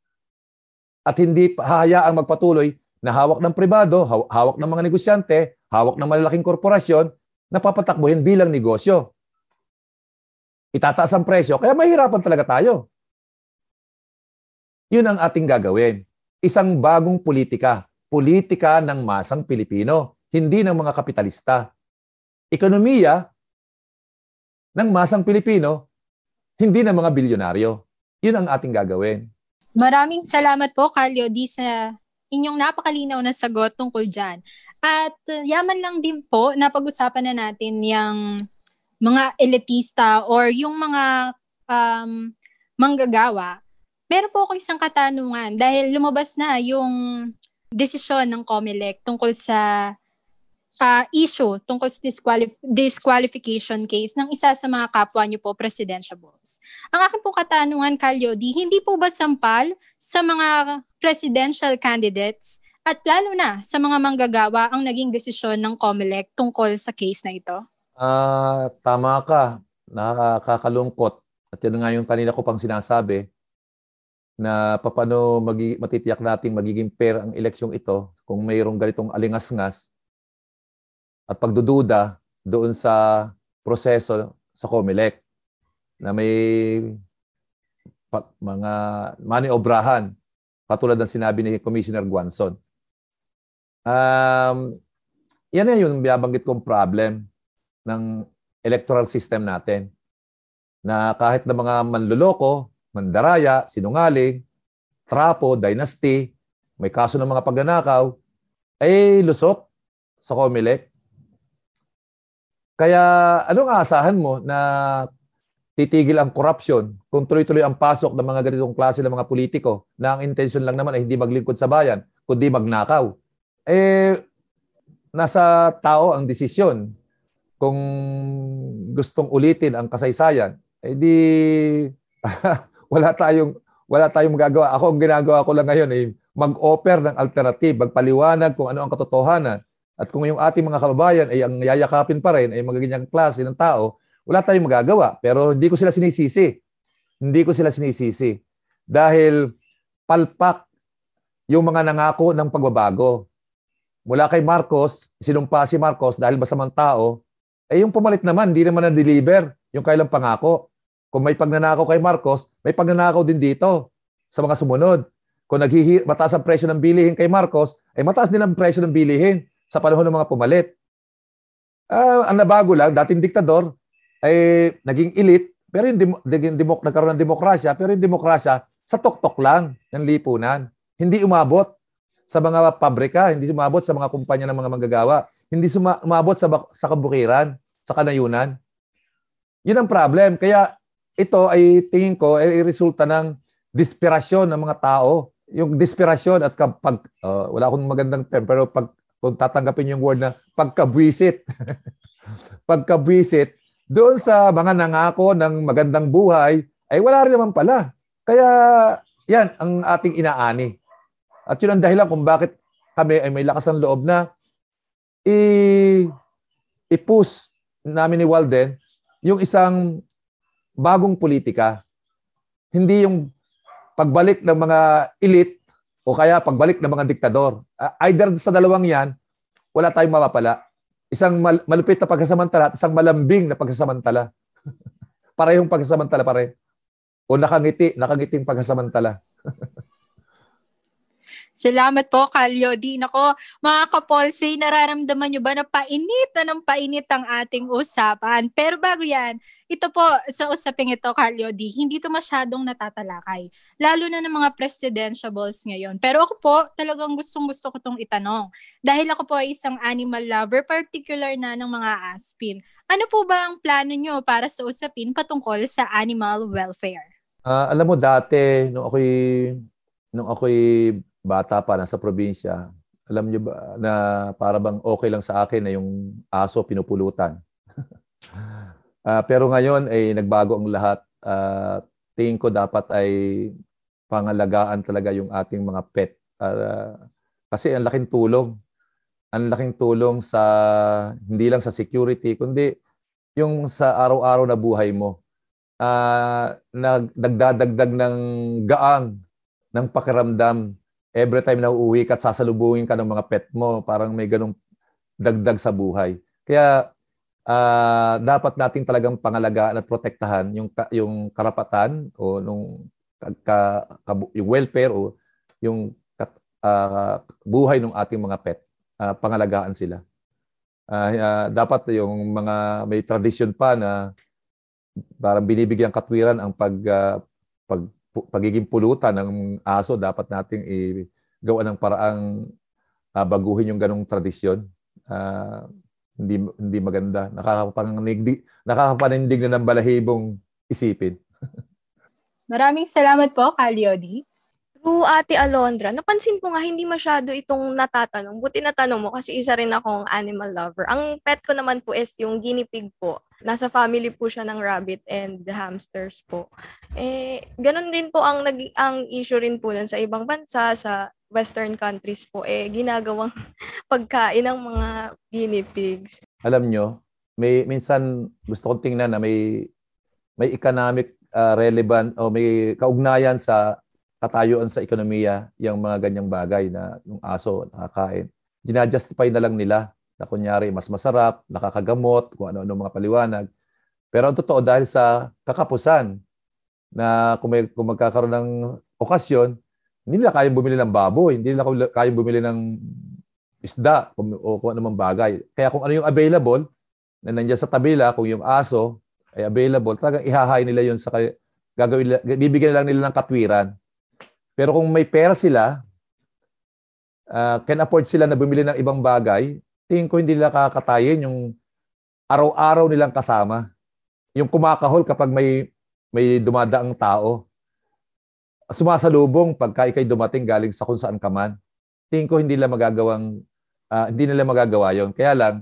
at hindi hahayaang magpatuloy na hawak ng pribado, hawak ng mga negosyante, hawak ng malalaking korporasyon na papatakbuhin bilang negosyo. Itataas ang presyo, kaya mahirapan talaga tayo. Yun ang ating gagawin. Isang bagong politika. Politika ng masang Pilipino, hindi ng mga kapitalista. Ekonomiya ng masang Pilipino, hindi ng mga bilyonaryo. Yun ang ating gagawin. Maraming salamat po, Kalyo, di sa inyong napakalinaw na sagot tungkol dyan. At yaman lang din po na pag-usapan na natin yung mga elitista or yung mga um, manggagawa. Meron po ako isang katanungan dahil lumabas na yung desisyon ng COMELEC tungkol sa uh, issue tungkol sa disqualif- disqualification case ng isa sa mga kapwa niyo po presidentiables. Ang aking po katanungan, Kalyo, di hindi po ba sampal sa mga presidential candidates at lalo na sa mga manggagawa ang naging desisyon ng COMELEC tungkol sa case na ito? Ah, tama ka. Nakakalungkot. At yun nga yung kanina ko pang sinasabi na paano magi, matitiyak nating magiging fair ang eleksyong ito kung mayroong ganitong alingas-ngas at pagdududa doon sa proseso sa COMELEC na may mga maniobrahan katulad ng sinabi ni Commissioner Guanson. Um, yan na yung biyabanggit kong problem ng electoral system natin na kahit na mga manluloko, mandaraya, sinungaling, trapo, dynasty, may kaso ng mga pagnanakaw, ay lusot sa COMELEC kaya anong aasahan mo na titigil ang corruption kung tuloy-tuloy ang pasok ng mga ganitong klase ng mga politiko na ang intention lang naman ay hindi maglingkod sa bayan, kundi magnakaw? Eh, nasa tao ang desisyon. Kung gustong ulitin ang kasaysayan, eh di wala tayong wala tayong magagawa. Ako ang ginagawa ko lang ngayon ay mag-offer ng alternative, magpaliwanag kung ano ang katotohanan at kung yung ating mga kababayan ay ang yayakapin pa rin ay mga klase ng tao, wala tayong magagawa. Pero hindi ko sila sinisisi. Hindi ko sila sinisisi. Dahil palpak yung mga nangako ng pagbabago. Mula kay Marcos, sinumpa si Marcos dahil masamang tao, eh yung pumalit naman, hindi naman na-deliver yung kailang pangako. Kung may pagnanakaw kay Marcos, may pagnanakaw din dito sa mga sumunod. Kung naghihi, mataas ang presyo ng bilihin kay Marcos, ay mataas din ang presyo ng bilihin sa panahon ng mga pumalit. Uh, ang nabago lang, dating diktador ay naging elite, pero yung dem- naging demok- nagkaroon ng demokrasya, pero yung demokrasya sa tuktok lang ng lipunan. Hindi umabot sa mga pabrika, hindi umabot sa mga kumpanya ng mga manggagawa, hindi suma- umabot sa, sa kabukiran, sa kanayunan. Yun ang problem. Kaya ito ay tingin ko ay resulta ng desperasyon ng mga tao. Yung desperasyon at kapag, uh, wala akong magandang term, pero pag kung tatanggapin yung word na pagkabwisit. pagkabwisit, doon sa mga nangako ng magandang buhay, ay wala rin naman pala. Kaya yan ang ating inaani. At yun ang dahilan kung bakit kami ay may lakas ng loob na i i-push namin ni Walden yung isang bagong politika. Hindi yung pagbalik ng mga elite o kaya pagbalik ng mga diktador. Uh, either sa dalawang yan, wala tayong mapapala. Isang mal- malupit na pagkasamantala at isang malambing na pagkasamantala. Parehong pagkasamantala pare. O nakangiti, nakangiting pagkasamantala. Salamat po, Kalyo. Di nako, mga kapolsay, nararamdaman nyo ba na painit na ng painit ang ating usapan? Pero bago yan, ito po, sa usaping ito, Kalyo, di, hindi to masyadong natatalakay. Lalo na ng mga presidentiables ngayon. Pero ako po, talagang gustong gusto ko itong itanong. Dahil ako po ay isang animal lover, particular na ng mga aspin. Ano po ba ang plano nyo para sa usapin patungkol sa animal welfare? Uh, alam mo dati nung ako'y nung ako'y bata pa, nasa probinsya, alam niyo ba na para bang okay lang sa akin na yung aso pinupulutan. uh, pero ngayon ay nagbago ang lahat. Uh, tingin ko dapat ay pangalagaan talaga yung ating mga pet. Uh, kasi ang laking tulong. Ang laking tulong sa hindi lang sa security kundi yung sa araw-araw na buhay mo. Uh, nagdadagdag ng gaang ng pakiramdam every time na uuwi ka at sasalubungin ka ng mga pet mo, parang may ganong dagdag sa buhay. Kaya uh, dapat nating talagang pangalagaan at protektahan yung yung karapatan o nung ka, ka, yung welfare o yung uh, buhay ng ating mga pet. Uh, pangalagaan sila. Uh, uh, dapat yung mga may tradition pa na parang binibigyan katwiran ang pag uh, pag pagiging pulutan ng aso, dapat nating i-gawa ng paraang uh, baguhin yung ganong tradisyon. Uh, hindi hindi maganda. Nakakapanindig nakakapanindig na ng balahibong isipin. Maraming salamat po, Kalyodi. To Ate Alondra, napansin ko nga hindi masyado itong natatanong. Buti natanong mo kasi isa rin akong animal lover. Ang pet ko naman po is yung guinea pig po. Nasa family po siya ng rabbit and hamsters po. Eh, ganun din po ang, nag, ang issue rin po nun sa ibang bansa, sa western countries po, eh, ginagawang pagkain ng mga guinea pigs. Alam nyo, may minsan gusto kong tingnan na may may economic uh, relevant o may kaugnayan sa katayuan sa ekonomiya yung mga ganyang bagay na yung aso nakakain. Ginajustify na lang nila na kunyari mas masarap, nakakagamot, kung ano-ano mga paliwanag. Pero ang totoo dahil sa kakapusan na kung, may, kung magkakaroon ng okasyon, hindi nila kayang bumili ng baboy, hindi nila kayang bumili ng isda o kung anumang bagay. Kaya kung ano yung available, na nandiyan sa tabila, kung yung aso ay available, talagang ihahay nila yun sa gagawin, bibigyan lang nila ng katwiran pero kung may pera sila, uh, can afford sila na bumili ng ibang bagay, tingin ko hindi nila kakatayin yung araw-araw nilang kasama. Yung kumakahol kapag may may dumadaang tao. Sumasalubong pagka ikay dumating galing sa kung saan ka man. Tingin ko hindi nila magagawang uh, hindi nila magagawa yon. Kaya lang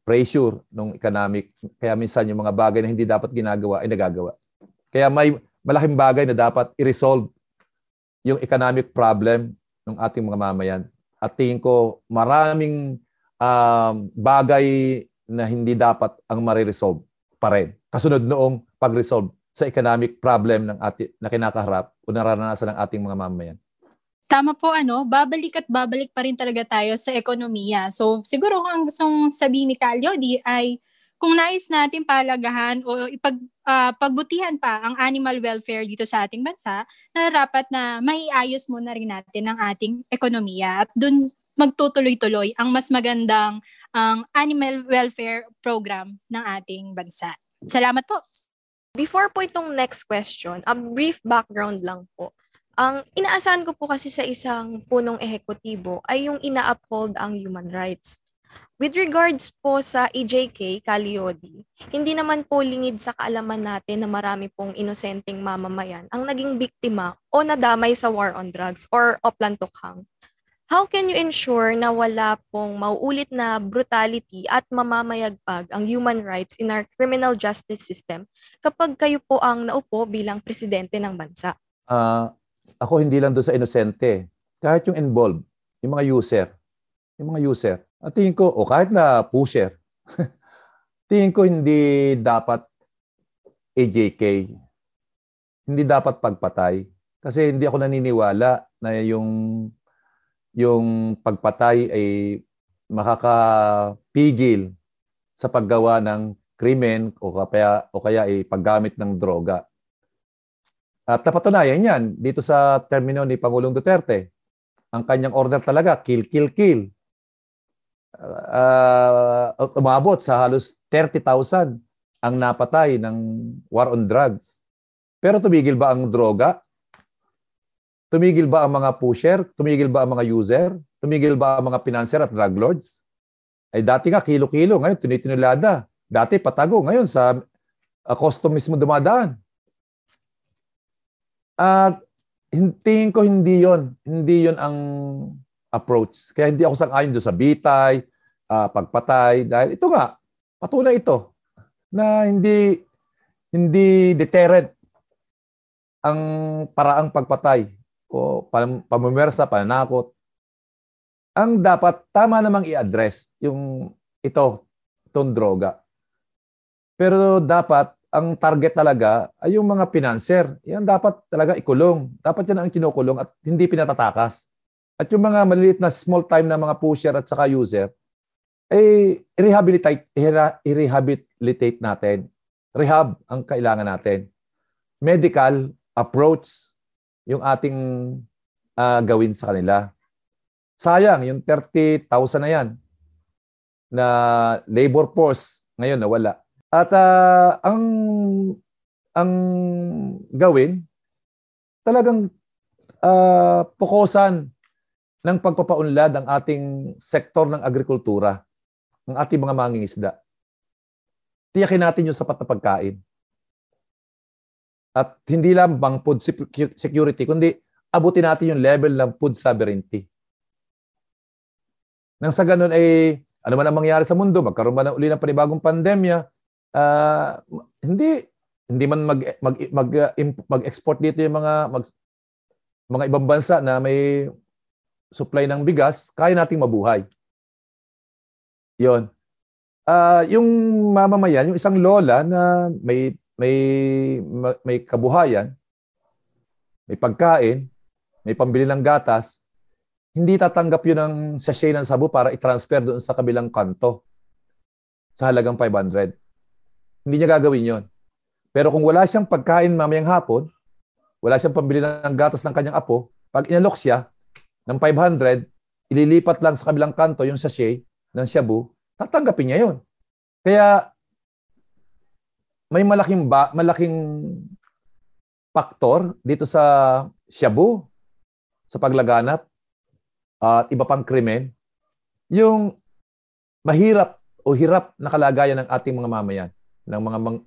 pressure ng economic. Kaya minsan yung mga bagay na hindi dapat ginagawa ay nagagawa. Kaya may malaking bagay na dapat i-resolve yung economic problem ng ating mga mamayan. At tingin ko maraming um, bagay na hindi dapat ang mariresolve pa rin. Kasunod noong pag-resolve sa economic problem ng ating na kinakaharap o nararanasan ng ating mga mamayan. Tama po ano, babalik at babalik pa rin talaga tayo sa ekonomiya. So siguro kung ang gustong sabihin ni Calio di ay kung nais natin palagahan o ipag, uh, pagbutihan pa ang animal welfare dito sa ating bansa, na dapat na maiayos muna rin natin ang ating ekonomiya at dun magtutuloy-tuloy ang mas magandang ang um, animal welfare program ng ating bansa. Salamat po. Before po itong next question, a brief background lang po. Ang inaasahan ko po kasi sa isang punong ehekutibo ay yung ina-uphold ang human rights. With regards po sa EJK, Kaliodi, hindi naman po lingid sa kaalaman natin na marami pong inosenteng mamamayan ang naging biktima o nadamay sa war on drugs or oplantukhang. How can you ensure na wala pong mauulit na brutality at mamamayagpag ang human rights in our criminal justice system kapag kayo po ang naupo bilang presidente ng bansa? Uh, ako hindi lang doon sa inosente. Kahit yung involved, yung mga user, yung mga user, at tingin ko, o kahit na pusher, tingin ko hindi dapat AJK, hindi dapat pagpatay. Kasi hindi ako naniniwala na yung yung pagpatay ay makakapigil sa paggawa ng krimen o kaya o kaya ay paggamit ng droga. At napatunayan yan dito sa termino ni Pangulong Duterte. Ang kanyang order talaga, kill, kill, kill uh, umabot sa halos 30,000 ang napatay ng war on drugs. Pero tumigil ba ang droga? Tumigil ba ang mga pusher? Tumigil ba ang mga user? Tumigil ba ang mga financer at drug lords? Ay dati nga kilo-kilo, ngayon tinitinulada. Dati patago, ngayon sa uh, custom mismo dumadaan. At uh, tingin ko hindi yon Hindi yon ang approach. Kaya hindi ako sang-ayon doon sa bitay, uh, pagpatay. Dahil ito nga, patunay ito na hindi hindi deterrent ang paraang pagpatay o pamumersa, pananakot. Ang dapat tama namang i-address yung ito, itong droga. Pero dapat ang target talaga ay yung mga financer. Yan dapat talaga ikulong. Dapat yan ang kinukulong at hindi pinatatakas. At yung mga maliliit na small time na mga pusher at saka user, eh, i-rehabilitate, i-rehabilitate natin. Rehab ang kailangan natin. Medical approach yung ating uh, gawin sa kanila. Sayang, yung 30,000 na yan na labor force ngayon nawala. At uh, ang ang gawin talagang uh, pukosan ng pagpapaunlad ang ating sektor ng agrikultura, ng ating mga mangingisda. Tiyakin natin yung sapat na pagkain. At hindi lang bang food security, kundi abutin natin yung level ng food sovereignty. Nang sa ganun ay ano man ang mangyari sa mundo, magkaroon man uli ng panibagong pandemya, uh, hindi hindi man mag mag mag, mag-export dito yung mga mag, mga ibang bansa na may supply ng bigas, kaya nating mabuhay. 'Yon. Uh, yung mamamayan, yung isang lola na may may may kabuhayan, may pagkain, may pambili ng gatas, hindi tatanggap yun ng sachet ng sabu para i-transfer doon sa kabilang kanto sa halagang 500. Hindi niya gagawin yon. Pero kung wala siyang pagkain mamayang hapon, wala siyang pambili ng gatas ng kanyang apo, pag inalok siya ng 500, ililipat lang sa kabilang kanto yung sachet ng shabu, tatanggapin niya yon. Kaya may malaking ba, malaking faktor dito sa shabu sa paglaganap at iba pang krimen, yung mahirap o hirap na kalagayan ng ating mga mamayan, ng mga mang,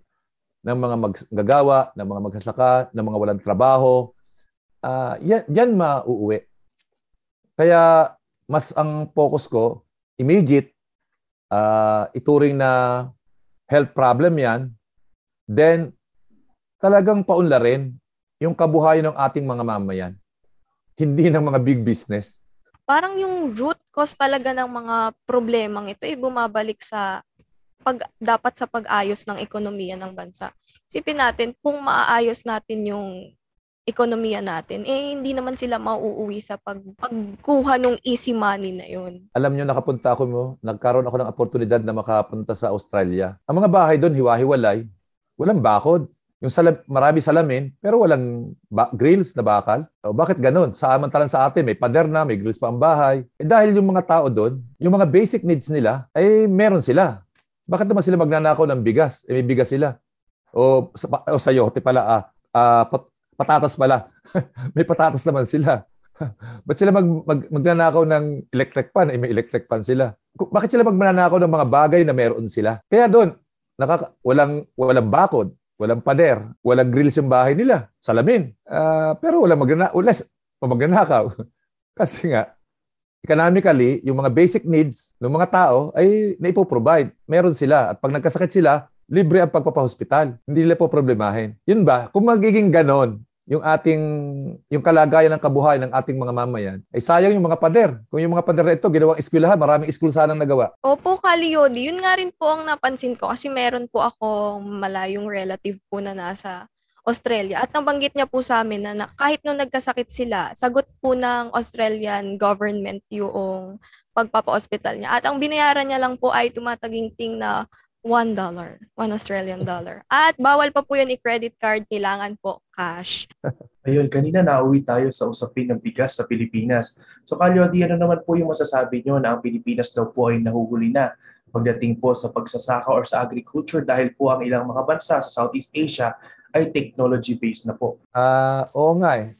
ng mga maggagawa, ng mga magsasaka, ng mga walang trabaho, uh, yan, yan mauuwi. Kaya mas ang focus ko, immediate, uh, ituring na health problem yan, then talagang paunlarin yung kabuhayan ng ating mga mamayan hindi ng mga big business. Parang yung root cause talaga ng mga problemang ito ay bumabalik sa pag dapat sa pag-ayos ng ekonomiya ng bansa. Sipin natin kung maaayos natin yung ekonomiya natin, eh hindi naman sila mauuwi sa pag, pagkuha ng easy money na yon. Alam nyo, nakapunta ako mo, nagkaroon ako ng oportunidad na makapunta sa Australia. Ang mga bahay doon, hiwa-hiwalay, walang bakod. Yung salam, marami salamin, pero walang ba- grills na bakal. O, bakit ganun? Sa amantalan sa atin, may pader na, may grills pa ang bahay. Eh, dahil yung mga tao doon, yung mga basic needs nila, ay meron sila. Bakit naman sila magnanakaw ng bigas? Eh, may bigas sila. O, sa, o sayote pala, ah, ah, patatas pala. may patatas naman sila. Ba't sila mag, mag, magnanakaw ng electric pan? Eh, may electric pan sila. Bakit sila magnanakaw ng mga bagay na meron sila? Kaya doon, nakaka, walang, walang bakod walang pader, walang grills yung bahay nila, salamin. Uh, pero walang magnana, ulas, magnanakaw. Kasi nga, economically, yung mga basic needs ng mga tao ay naipoprovide. Meron sila. At pag nagkasakit sila, libre ang pagpapahospital. Hindi nila po problemahin. Yun ba? Kung magiging ganon, yung ating yung kalagayan ng kabuhayan ng ating mga mamayan ay sayang yung mga pader. Kung yung mga pader na ito ginawang eskwelahan, maraming school sanang nagawa. Opo, Kaliodi. Yun nga rin po ang napansin ko kasi meron po akong malayong relative po na nasa Australia. At nabanggit niya po sa amin na, na kahit nung nagkasakit sila, sagot po ng Australian government yung pagpapa-hospital niya. At ang binayaran niya lang po ay tumataginting na $1 dollar, 1 Australian dollar. At bawal pa po yun i-credit card, kailangan po cash. Ayun, kanina nauwi tayo sa usapin ng bigas sa Pilipinas. So Kalyo, di ano naman po yung masasabi nyo na ang Pilipinas daw po ay nahuhuli na pagdating po sa pagsasaka or sa agriculture dahil po ang ilang mga bansa sa Southeast Asia ay technology-based na po. Ah, uh, oo nga eh.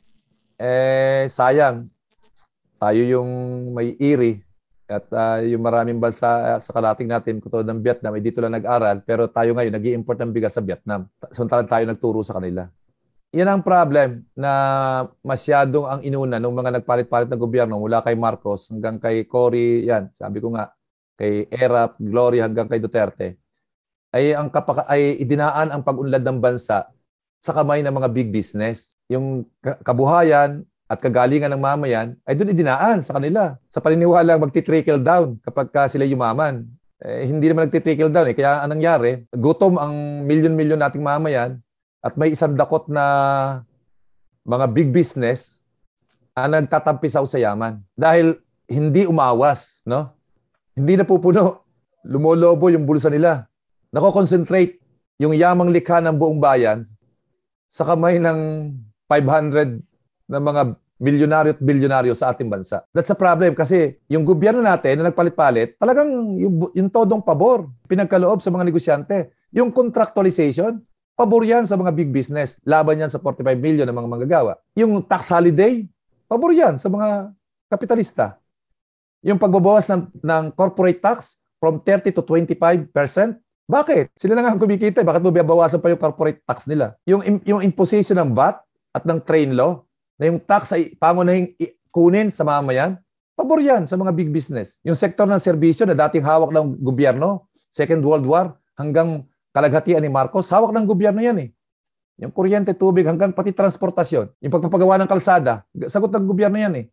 Eh, sayang. Tayo yung may iri at uh, yung maraming bansa uh, sa kalating natin, katulad ng Vietnam, ay dito lang nag-aral, pero tayo ngayon, nag import ng bigas sa Vietnam. Samantalang tayo nagturo sa kanila. Yan ang problem na masyadong ang inuna ng mga nagpalit-palit na gobyerno mula kay Marcos hanggang kay Cory, yan, sabi ko nga, kay Erap, Glory hanggang kay Duterte, ay ang kapaka ay idinaan ang pag-unlad ng bansa sa kamay ng mga big business. Yung kabuhayan, at kagalingan ng mamayan ay doon idinaan sa kanila. Sa paniniwala magti-trickle down kapag ka sila yumaman. Eh, hindi naman nagti-trickle down eh. Kaya anong nangyari, gutom ang milyon-milyon nating mamayan at may isang dakot na mga big business ang nagtatampisaw sa yaman. Dahil hindi umawas, no? Hindi na pupuno. Lumolobo yung bulsa nila. Nako-concentrate yung yamang likha ng buong bayan sa kamay ng 500 ng mga milyonaryo at bilyonaryo sa ating bansa. That's a problem kasi yung gobyerno natin na nagpalit-palit, talagang yung, yung todong pabor, pinagkaloob sa mga negosyante. Yung contractualization, pabor yan sa mga big business. Laban yan sa 45 million ng mga manggagawa. Yung tax holiday, pabor yan sa mga kapitalista. Yung pagbabawas ng, ng corporate tax from 30 to 25 bakit? Sila na nga ang kumikita. Bakit mo babawasan pa yung corporate tax nila? Yung, yung imposition ng VAT at ng train law, na yung tax ay pangunahing kunin sa mamayan, pabor yan sa mga big business. Yung sektor ng serbisyo na dating hawak ng gobyerno, Second World War, hanggang kalaghatian ni Marcos, hawak ng gobyerno yan eh. Yung kuryente, tubig, hanggang pati transportasyon. Yung pagpapagawa ng kalsada, sagot ng gobyerno yan eh.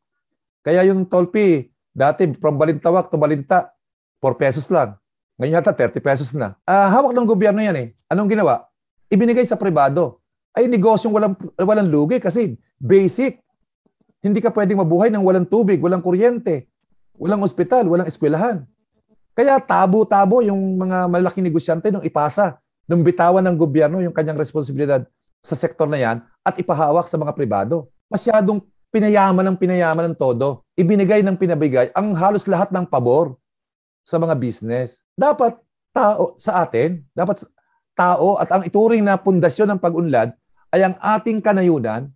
Kaya yung toll fee, dati from Balintawak to Balinta, 4 pesos lang. Ngayon yata 30 pesos na. Uh, hawak ng gobyerno yan eh. Anong ginawa? Ibinigay sa pribado. Ay negosyong walang, walang lugi kasi basic. Hindi ka pwedeng mabuhay ng walang tubig, walang kuryente, walang ospital, walang eskwelahan. Kaya tabo-tabo yung mga malaking negosyante nung ipasa, nung bitawan ng gobyerno yung kanyang responsibilidad sa sektor na yan at ipahawak sa mga pribado. Masyadong pinayaman ng pinayaman ng todo. Ibinigay ng pinabigay ang halos lahat ng pabor sa mga business. Dapat tao sa atin, dapat tao at ang ituring na pundasyon ng pag-unlad ay ang ating kanayunan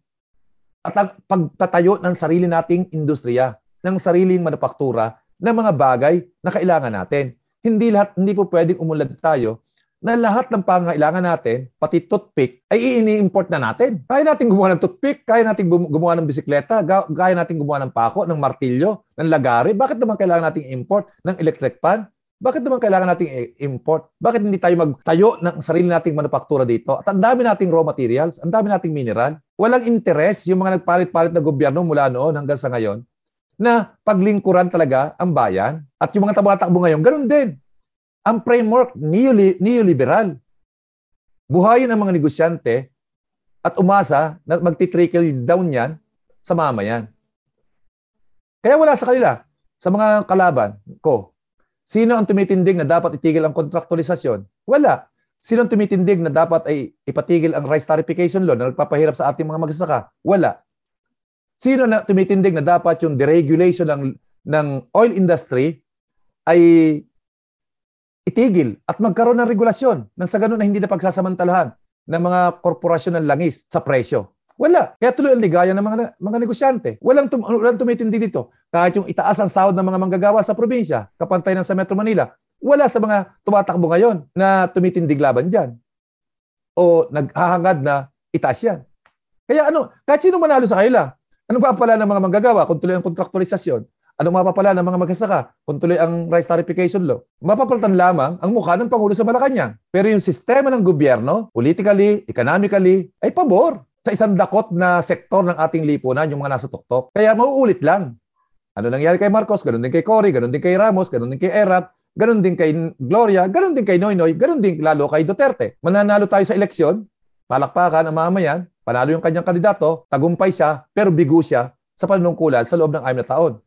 at ang pagtatayo ng sarili nating industriya, ng sariling manufaktura ng mga bagay na kailangan natin. Hindi lahat hindi po pwedeng umunlad tayo na lahat ng pangailangan natin, pati toothpick, ay ini-import na natin. Kaya natin gumawa ng toothpick, kaya natin gumawa ng bisikleta, kaya natin gumawa ng pako, ng martilyo, ng lagari. Bakit naman kailangan nating import ng electric pan? Bakit naman kailangan nating import? Bakit hindi tayo magtayo ng sarili nating manufaktura dito? At ang dami nating raw materials, ang dami nating mineral. Walang interes yung mga nagpalit-palit na gobyerno mula noon hanggang sa ngayon na paglingkuran talaga ang bayan. At yung mga tabatakbo ngayon, ganun din. Ang framework, neoli- neoliberal. Buhayin ang mga negosyante at umasa na magti-trickle down yan sa mamayan. Kaya wala sa kanila, sa mga kalaban ko, Sino ang tumitindig na dapat itigil ang kontraktualisasyon? Wala. Sino ang tumitindig na dapat ay ipatigil ang rice tarification law na nagpapahirap sa ating mga magsasaka? Wala. Sino na tumitindig na dapat yung deregulation ng, ng oil industry ay itigil at magkaroon ng regulasyon nang sa ganun na hindi na pagsasamantalahan ng mga korporasyon ng langis sa presyo. Wala. Kaya tuloy ang ligaya ng mga, mga negosyante. Walang, tum- walang tumitindi dito. Kahit yung itaas ang sahod ng mga manggagawa sa probinsya, kapantay ng sa Metro Manila, wala sa mga tumatakbo ngayon na tumitindig laban dyan. O naghahangad na itaas yan. Kaya ano, kahit sino manalo sa kanila, anong papala ng mga manggagawa kung tuloy ang kontraktualisasyon? Anong mapapala ng mga magsasaka kung tuloy ang rice tarification law? Mapapalitan lamang ang mukha ng Pangulo sa Malacanang. Pero yung sistema ng gobyerno, politically, economically, ay pabor sa isang dakot na sektor ng ating lipunan, yung mga nasa tuktok. Kaya mauulit lang. Ano nangyari kay Marcos, ganun din kay Cory, ganun din kay Ramos, ganun din kay Erap, ganun din kay Gloria, ganun din kay Noynoy, ganun din lalo kay Duterte. Mananalo tayo sa eleksyon, palakpakan ang mamayan, panalo yung kanyang kandidato, tagumpay siya, pero bigo siya sa panunungkulan sa loob ng anim na taon.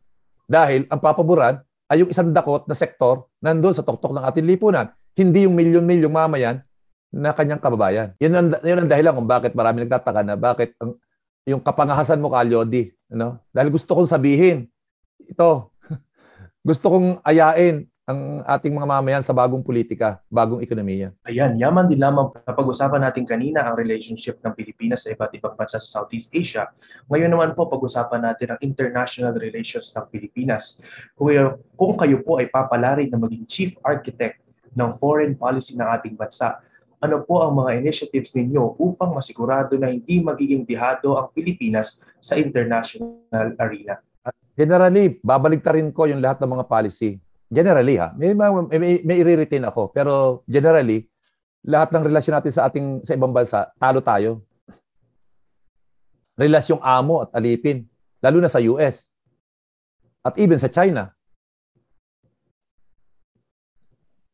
Dahil ang papaboran ay yung isang dakot na sektor nandun sa tuktok ng ating lipunan. Hindi yung milyon-milyong mamayan na kanyang kababayan. Yun ang, yun ang dahilan kung bakit marami nagtataka na bakit ang, yung kapangahasan mo, Kalyodi. Ano? Dahil gusto kong sabihin, ito, gusto kong ayain ang ating mga mamayan sa bagong politika, bagong ekonomiya. Ayan, yaman din lamang napag-usapan natin kanina ang relationship ng Pilipinas sa iba't ibang bansa sa Southeast Asia. Ngayon naman po, pag-usapan natin ang international relations ng Pilipinas. Kung, kung kayo po ay papalari na maging chief architect ng foreign policy ng ating bansa, ano po ang mga initiatives ninyo upang masigurado na hindi magiging dihado ang Pilipinas sa international arena? Generally, babalik rin ko yung lahat ng mga policy. Generally ha, may, may, may i-retain ako. Pero generally, lahat ng relasyon natin sa ating sa ibang bansa, talo tayo. Relasyong amo at alipin, lalo na sa US. At even sa China.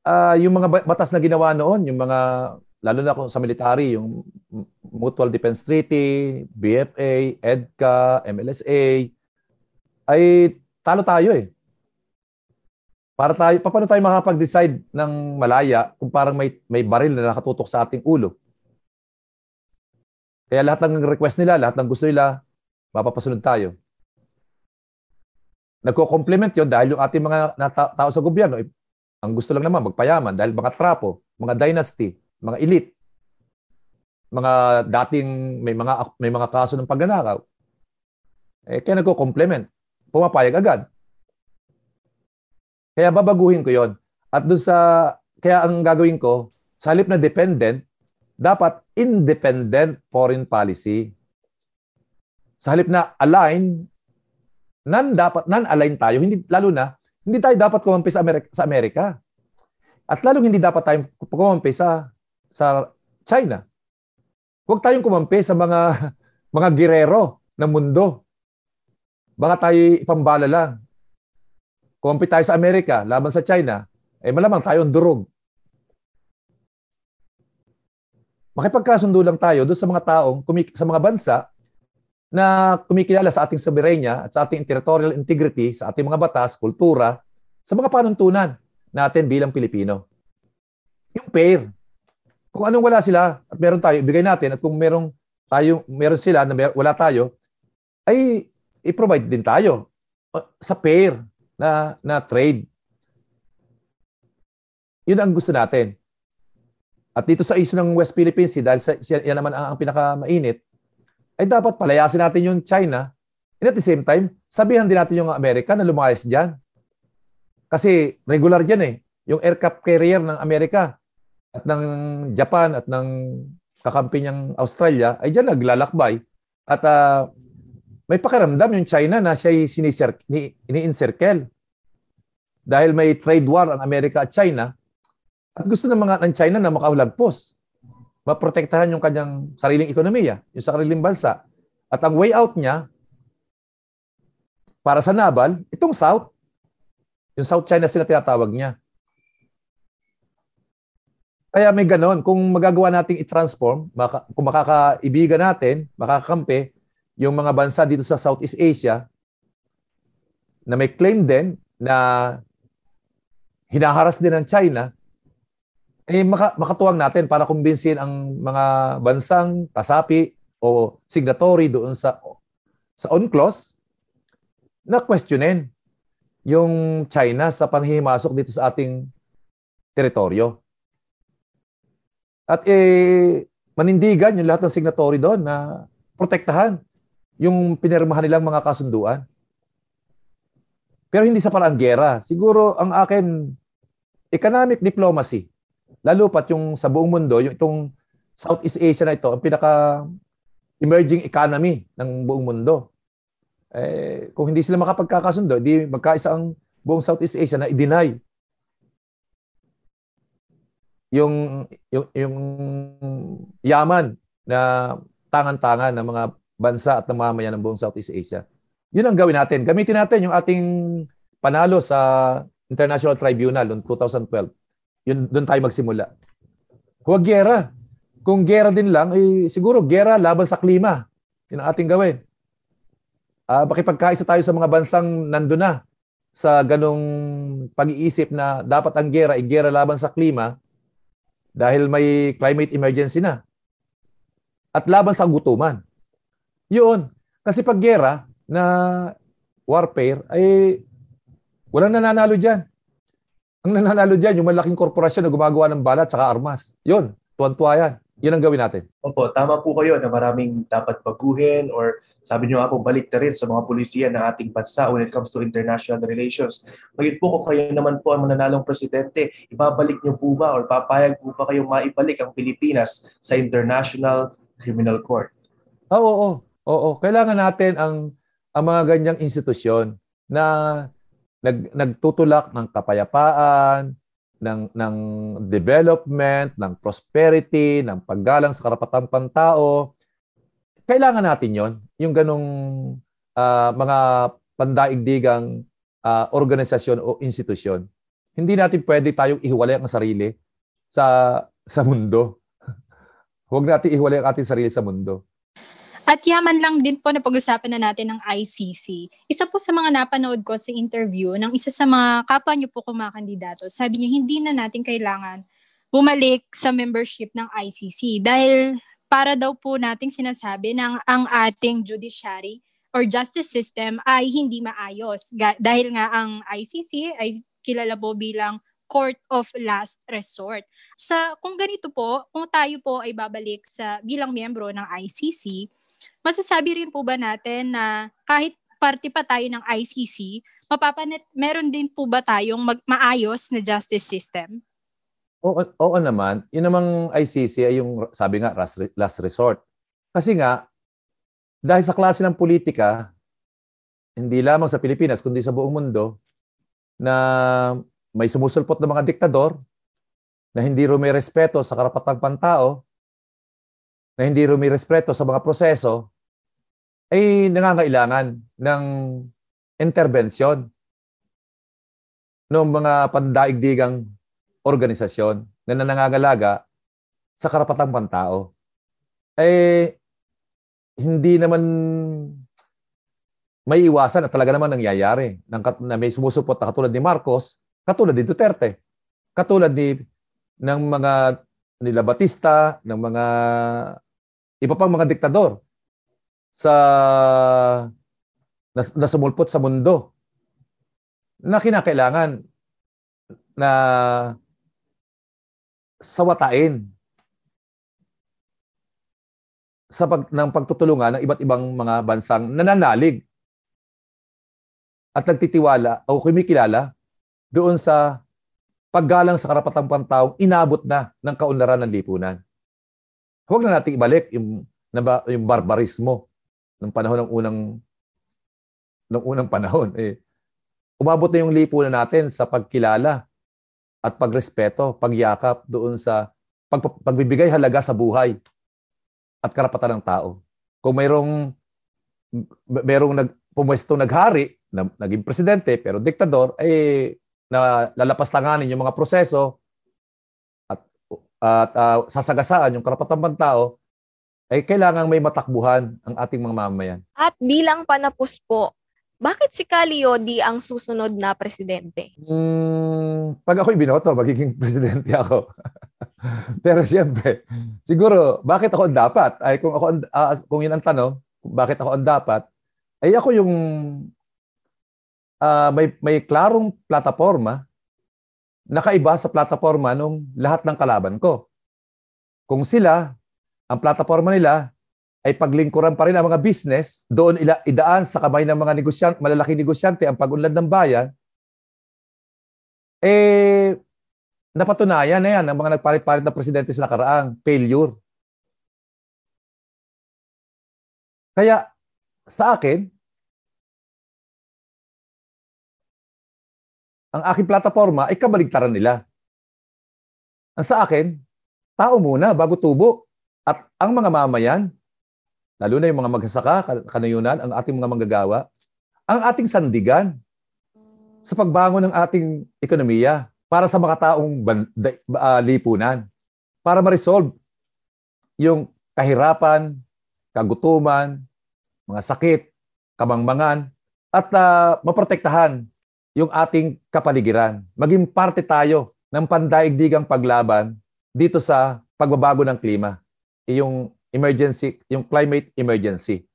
Uh, yung mga batas na ginawa noon, yung mga lalo na kung sa military, yung Mutual Defense Treaty, BFA, EDCA, MLSA, ay talo tayo eh. Para tayo, paano tayo makapag-decide ng malaya kung parang may, may baril na nakatutok sa ating ulo? Kaya lahat ng request nila, lahat ng gusto nila, mapapasunod tayo. Nagko-complement yon dahil yung ating mga tao sa gobyerno, ang gusto lang naman magpayaman dahil mga trapo, mga dynasty, mga elite, mga dating may mga may mga kaso ng pagnanakaw. Eh kaya nagko-complement. Pumapayag agad. Kaya babaguhin ko 'yon. At doon sa kaya ang gagawin ko, sa halip na dependent, dapat independent foreign policy. sa halip na align, nan dapat non-align tayo, hindi lalo na hindi tayo dapat kumampi sa Amerika, sa Amerika. At lalong hindi dapat tayo kumampi sa sa China. Huwag tayong kumampi sa mga mga girero ng mundo. Baka tayo ipambala lang. Kumampi tayo sa Amerika laban sa China, eh malamang tayong durog. Makipagkasundo lang tayo doon sa mga taong, sa mga bansa na kumikilala sa ating soberanya at sa ating territorial integrity, sa ating mga batas, kultura, sa mga panuntunan natin bilang Pilipino. Yung pair. Kung anong wala sila at meron tayo, ibigay natin. At kung meron tayo, meron sila na mer- wala tayo, ay i-provide din tayo sa pair na, na trade. Yun ang gusto natin. At dito sa issue ng West Philippines Sea, dahil sa, yan naman ang, ang pinakamainit, ay dapat palayasin natin yung China. And at the same time, sabihan din natin yung Amerika na lumayas dyan. Kasi regular dyan eh. Yung aircraft carrier ng Amerika at ng Japan at ng kakampi niyang Australia ay dyan naglalakbay. At uh, may pakiramdam yung China na siya ini-encircle. Dahil may trade war ang Amerika at China, at gusto ng mga ng China na makaulagpos. Maprotektahan yung kanyang sariling ekonomiya, yung sariling bansa. At ang way out niya, para sa naval, itong South. Yung South China sila tinatawag niya. Kaya may ganon. Kung magagawa nating i-transform, maka, kung makakaibigan natin, makakakampi, yung mga bansa dito sa Southeast Asia, na may claim din na hinaharas din ng China, eh maka, makatuwang natin para kumbinsin ang mga bansang kasapi o signatory doon sa sa UNCLOS na questionin yung China sa panghihimasok dito sa ating teritoryo. At eh, manindigan yung lahat ng signatory doon na protektahan yung pinirmahan nilang mga kasunduan. Pero hindi sa parang gera. Siguro ang akin, economic diplomacy Lalo pat yung sa buong mundo, yung itong Southeast Asia na ito, ang pinaka emerging economy ng buong mundo. Eh, kung hindi sila makapagkakasundo, di magkaisa ang buong Southeast Asia na i-deny yung, yung, yung yaman na tangan-tangan ng mga bansa at ng mamamayan ng buong Southeast Asia. Yun ang gawin natin. Gamitin natin yung ating panalo sa International Tribunal noong 2012 yun, doon tayo magsimula. Huwag gera. Kung gera din lang, eh, siguro gera laban sa klima. Yun ang ating gawin. Uh, makipagkaisa tayo sa mga bansang nandun na sa ganong pag-iisip na dapat ang gera ay gera laban sa klima dahil may climate emergency na. At laban sa gutuman. Yun. Kasi pag gera na warfare ay walang nananalo dyan. Ang nananalo dyan, yung malaking korporasyon na gumagawa ng balat at armas. Yun, tuwan-tuwa yan. Yun ang gawin natin. Opo, tama po kayo na maraming dapat baguhin or sabi niyo nga po, balik na rin sa mga polisiya ng ating bansa when it comes to international relations. Ngayon po kung kayo naman po ang mananalong presidente, ibabalik niyo po ba or papayag po ba kayo maibalik ang Pilipinas sa International Criminal Court? Oo, oo. oo. Kailangan natin ang, ang mga ganyang institusyon na nag, nagtutulak ng kapayapaan, ng, ng development, ng prosperity, ng paggalang sa karapatang pantao. Kailangan natin yon yung ganong uh, mga pandaigdigang uh, organisasyon o institusyon. Hindi natin pwede tayong ihiwalay ang sarili sa sa mundo. Huwag natin ihiwalay ang ating sarili sa mundo. At yaman lang din po na pag-usapan na natin ng ICC. Isa po sa mga napanood ko sa interview ng isa sa mga kapwa niyo po kumakandidato, sabi niya hindi na natin kailangan bumalik sa membership ng ICC dahil para daw po nating sinasabi na ang ating judiciary or justice system ay hindi maayos. Ga- dahil nga ang ICC ay kilala po bilang court of last resort. Sa kung ganito po, kung tayo po ay babalik sa bilang miyembro ng ICC, masasabi rin po ba natin na kahit party pa tayo ng ICC, mapapanet, meron din po ba tayong mag- maayos na justice system? Oo, oo naman. Yun namang ICC ay yung, sabi nga, last, last resort. Kasi nga, dahil sa klase ng politika, hindi lamang sa Pilipinas, kundi sa buong mundo, na may sumusulpot ng mga diktador, na hindi rumirespeto sa karapatang pantao, na hindi rumirespeto sa mga proseso, ay nangangailangan ng intervensyon ng mga pandaigdigang organisasyon na nanangangalaga sa karapatang pantao. Eh, hindi naman may iwasan at talaga naman nangyayari ng, na may sumusupot na katulad ni Marcos, katulad ni Duterte, katulad ni ng mga nila Batista, ng mga iba pang mga diktador sa na, na sa mundo na kinakailangan na sawatain sa pag, ng pagtutulungan ng iba't ibang mga bansang nananalig at nagtitiwala o kumikilala doon sa paggalang sa karapatang pantao inabot na ng kaunlaran ng lipunan. Huwag na natin ibalik yung, yung barbarismo ng panahon ng unang ng unang panahon. Eh, umabot na yung lipunan natin sa pagkilala at pagrespeto, pagyakap doon sa pag, pagbibigay halaga sa buhay at karapatan ng tao. Kung mayroong mayroong nag pumwesto naghari, na, naging presidente pero diktador eh, na lalapastanganin yung mga proseso at at uh, sasagasaan yung karapatan ng tao ay kailangang may matakbuhan ang ating mga mamamayan. At bilang panapos po, bakit si Caliodi ang susunod na presidente? Hmm, pag ako'y binoto, magiging presidente ako. Pero siyempre, siguro, bakit ako ang dapat? Ay, kung, ako, uh, kung yun ang tanong, bakit ako ang dapat, ay ako yung uh, may, may klarong plataforma na kaiba sa plataforma ng lahat ng kalaban ko. Kung sila, ang plataforma nila ay paglingkuran pa rin ang mga business, doon ila, idaan sa kamay ng mga negosyante, malalaking negosyante ang pag-unlad ng bayan, eh, napatunayan na yan ng mga nagpalit-palit na presidente sa nakaraang failure. Kaya, sa akin, ang aking plataforma ay kabaligtaran nila. Ang sa akin, tao muna bago tubo. At ang mga mamayan, lalo na yung mga magsasaka, kanayunan, ang ating mga manggagawa, ang ating sandigan sa pagbangon ng ating ekonomiya para sa mga taong uh, lipunan, para ma-resolve yung kahirapan, kagutuman, mga sakit, kamangmangan, at uh, maprotektahan yung ating kapaligiran. Maging parte tayo ng pandaigdigang paglaban dito sa pagbabago ng klima. Yung emergency, yung climate emergency.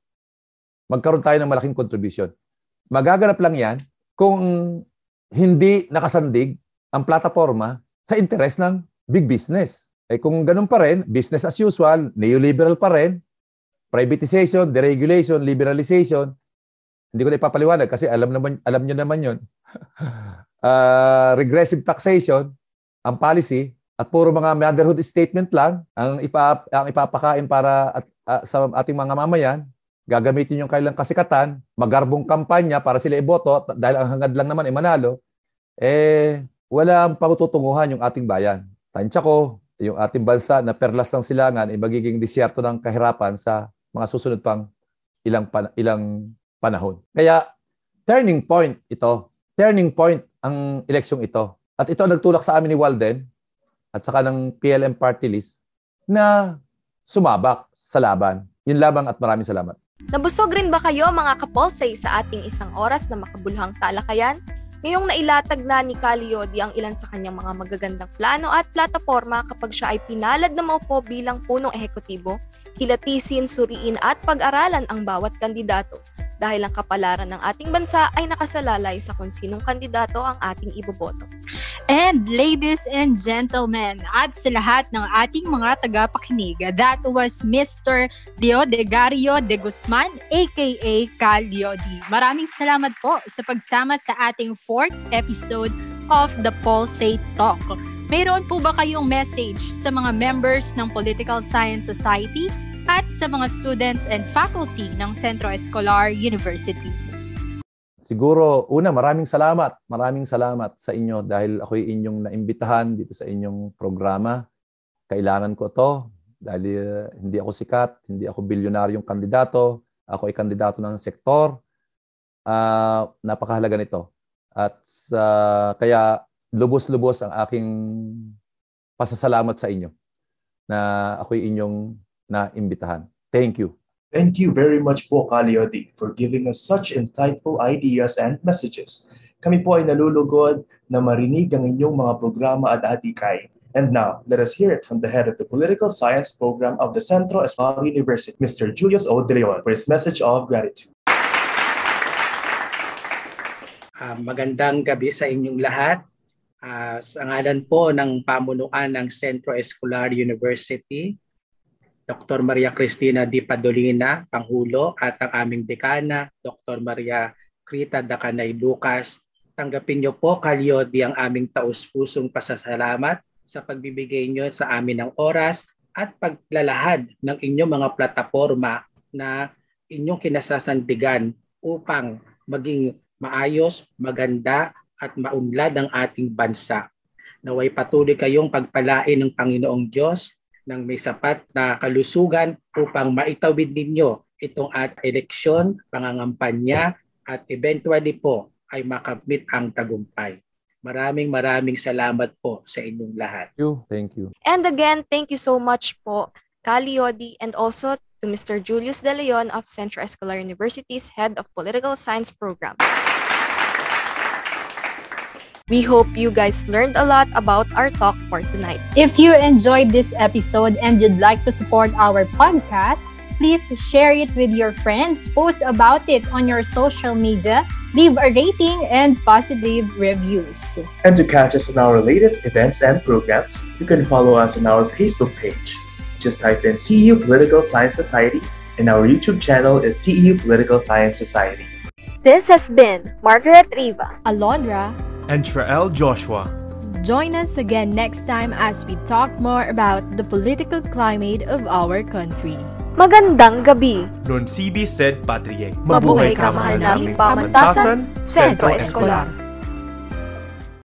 Magkaroon tayo ng malaking contribution. Magaganap lang yan kung hindi nakasandig ang plataforma sa interes ng big business. Eh kung ganun pa rin, business as usual, neoliberal pa rin, privatization, deregulation, liberalization, hindi ko na ipapaliwanag kasi alam naman alam niyo naman 'yon. uh, regressive taxation ang policy at puro mga motherhood statement lang ang, ipa, ang ipapakain para at, uh, sa ating mga mamayan, gagamitin yung kailang kasikatan, magarbong kampanya para sila iboto dahil ang hangad lang naman ay manalo, eh walang patutunguhan yung ating bayan. Tansya ko, yung ating bansa na perlas ng silangan ay magiging disyerto ng kahirapan sa mga susunod pang ilang pan- ilang panahon. Kaya turning point ito. Turning point ang eleksyong ito. At ito nagtulak sa amin ni Walden at saka ng PLM party list na sumabak sa laban. Yun lamang at maraming salamat. Nabusog rin ba kayo mga kapolsay sa ating isang oras na makabuluhang talakayan? Ngayong nailatag na ni Caliodi ang ilan sa kanyang mga magagandang plano at plataforma kapag siya ay pinalad na maupo bilang punong ehekutibo, kilatisin, suriin at pag-aralan ang bawat kandidato dahil ang kapalaran ng ating bansa ay nakasalalay sa kung sinong kandidato ang ating iboboto. And ladies and gentlemen, at sa lahat ng ating mga tagapakinig, that was Mr. Leo Degario de Guzman, aka Calio D. Maraming salamat po sa pagsama sa ating fourth episode of the Pulsate Talk. Mayroon po ba kayong message sa mga members ng Political Science Society at sa mga students and faculty ng Centro Escolar University. Siguro, una, maraming salamat. Maraming salamat sa inyo dahil ako'y inyong naimbitahan dito sa inyong programa. Kailangan ko to dahil uh, hindi ako sikat, hindi ako bilyonaryong kandidato, ako ay kandidato ng sektor. Uh, napakahalaga nito. At uh, kaya lubos-lubos ang aking pasasalamat sa inyo na ako'y inyong naimbitahan. Thank you. Thank you very much po, Kaliodi, for giving us such insightful ideas and messages. Kami po ay nalulugod na marinig ang inyong mga programa at atikay. And now, let us hear it from the head of the Political Science Program of the Centro Escolar University, Mr. Julius O. De Leon, for his message of gratitude. Uh, magandang gabi sa inyong lahat. Uh, sa ngalan po ng pamunuan ng Centro Escolar University, Dr. Maria Cristina Di Padolina, Pangulo, at ang aming dekana, Dr. Maria Crita Dacanay Lucas. Tanggapin niyo po, Kalyodi, ang aming taus-pusong pasasalamat sa pagbibigay niyo sa amin ng oras at paglalahad ng inyong mga plataforma na inyong kinasasandigan upang maging maayos, maganda at maunlad ang ating bansa. Naway patuloy kayong pagpalain ng Panginoong Diyos ng may sapat na kalusugan upang maitawid ninyo itong at eleksyon, pangangampanya at eventually po ay makamit ang tagumpay. Maraming maraming salamat po sa inyong lahat. Thank you. Thank you. And again, thank you so much po, Kali Yodi, and also to Mr. Julius De Leon of Central Escolar University's Head of Political Science Program. We hope you guys learned a lot about our talk for tonight. If you enjoyed this episode and you'd like to support our podcast, please share it with your friends, post about it on your social media, leave a rating and positive reviews. And to catch us on our latest events and programs, you can follow us on our Facebook page. Just type in CEU Political Science Society, and our YouTube channel is CEU Political Science Society. This has been Margaret Riva, Alondra, and Trael Joshua. Join us again next time as we talk more about the political climate of our country. Magandang gabi. Non sibi sed patrie. Mabuhay ka mahal naming pamantasan, Sentro Escolar.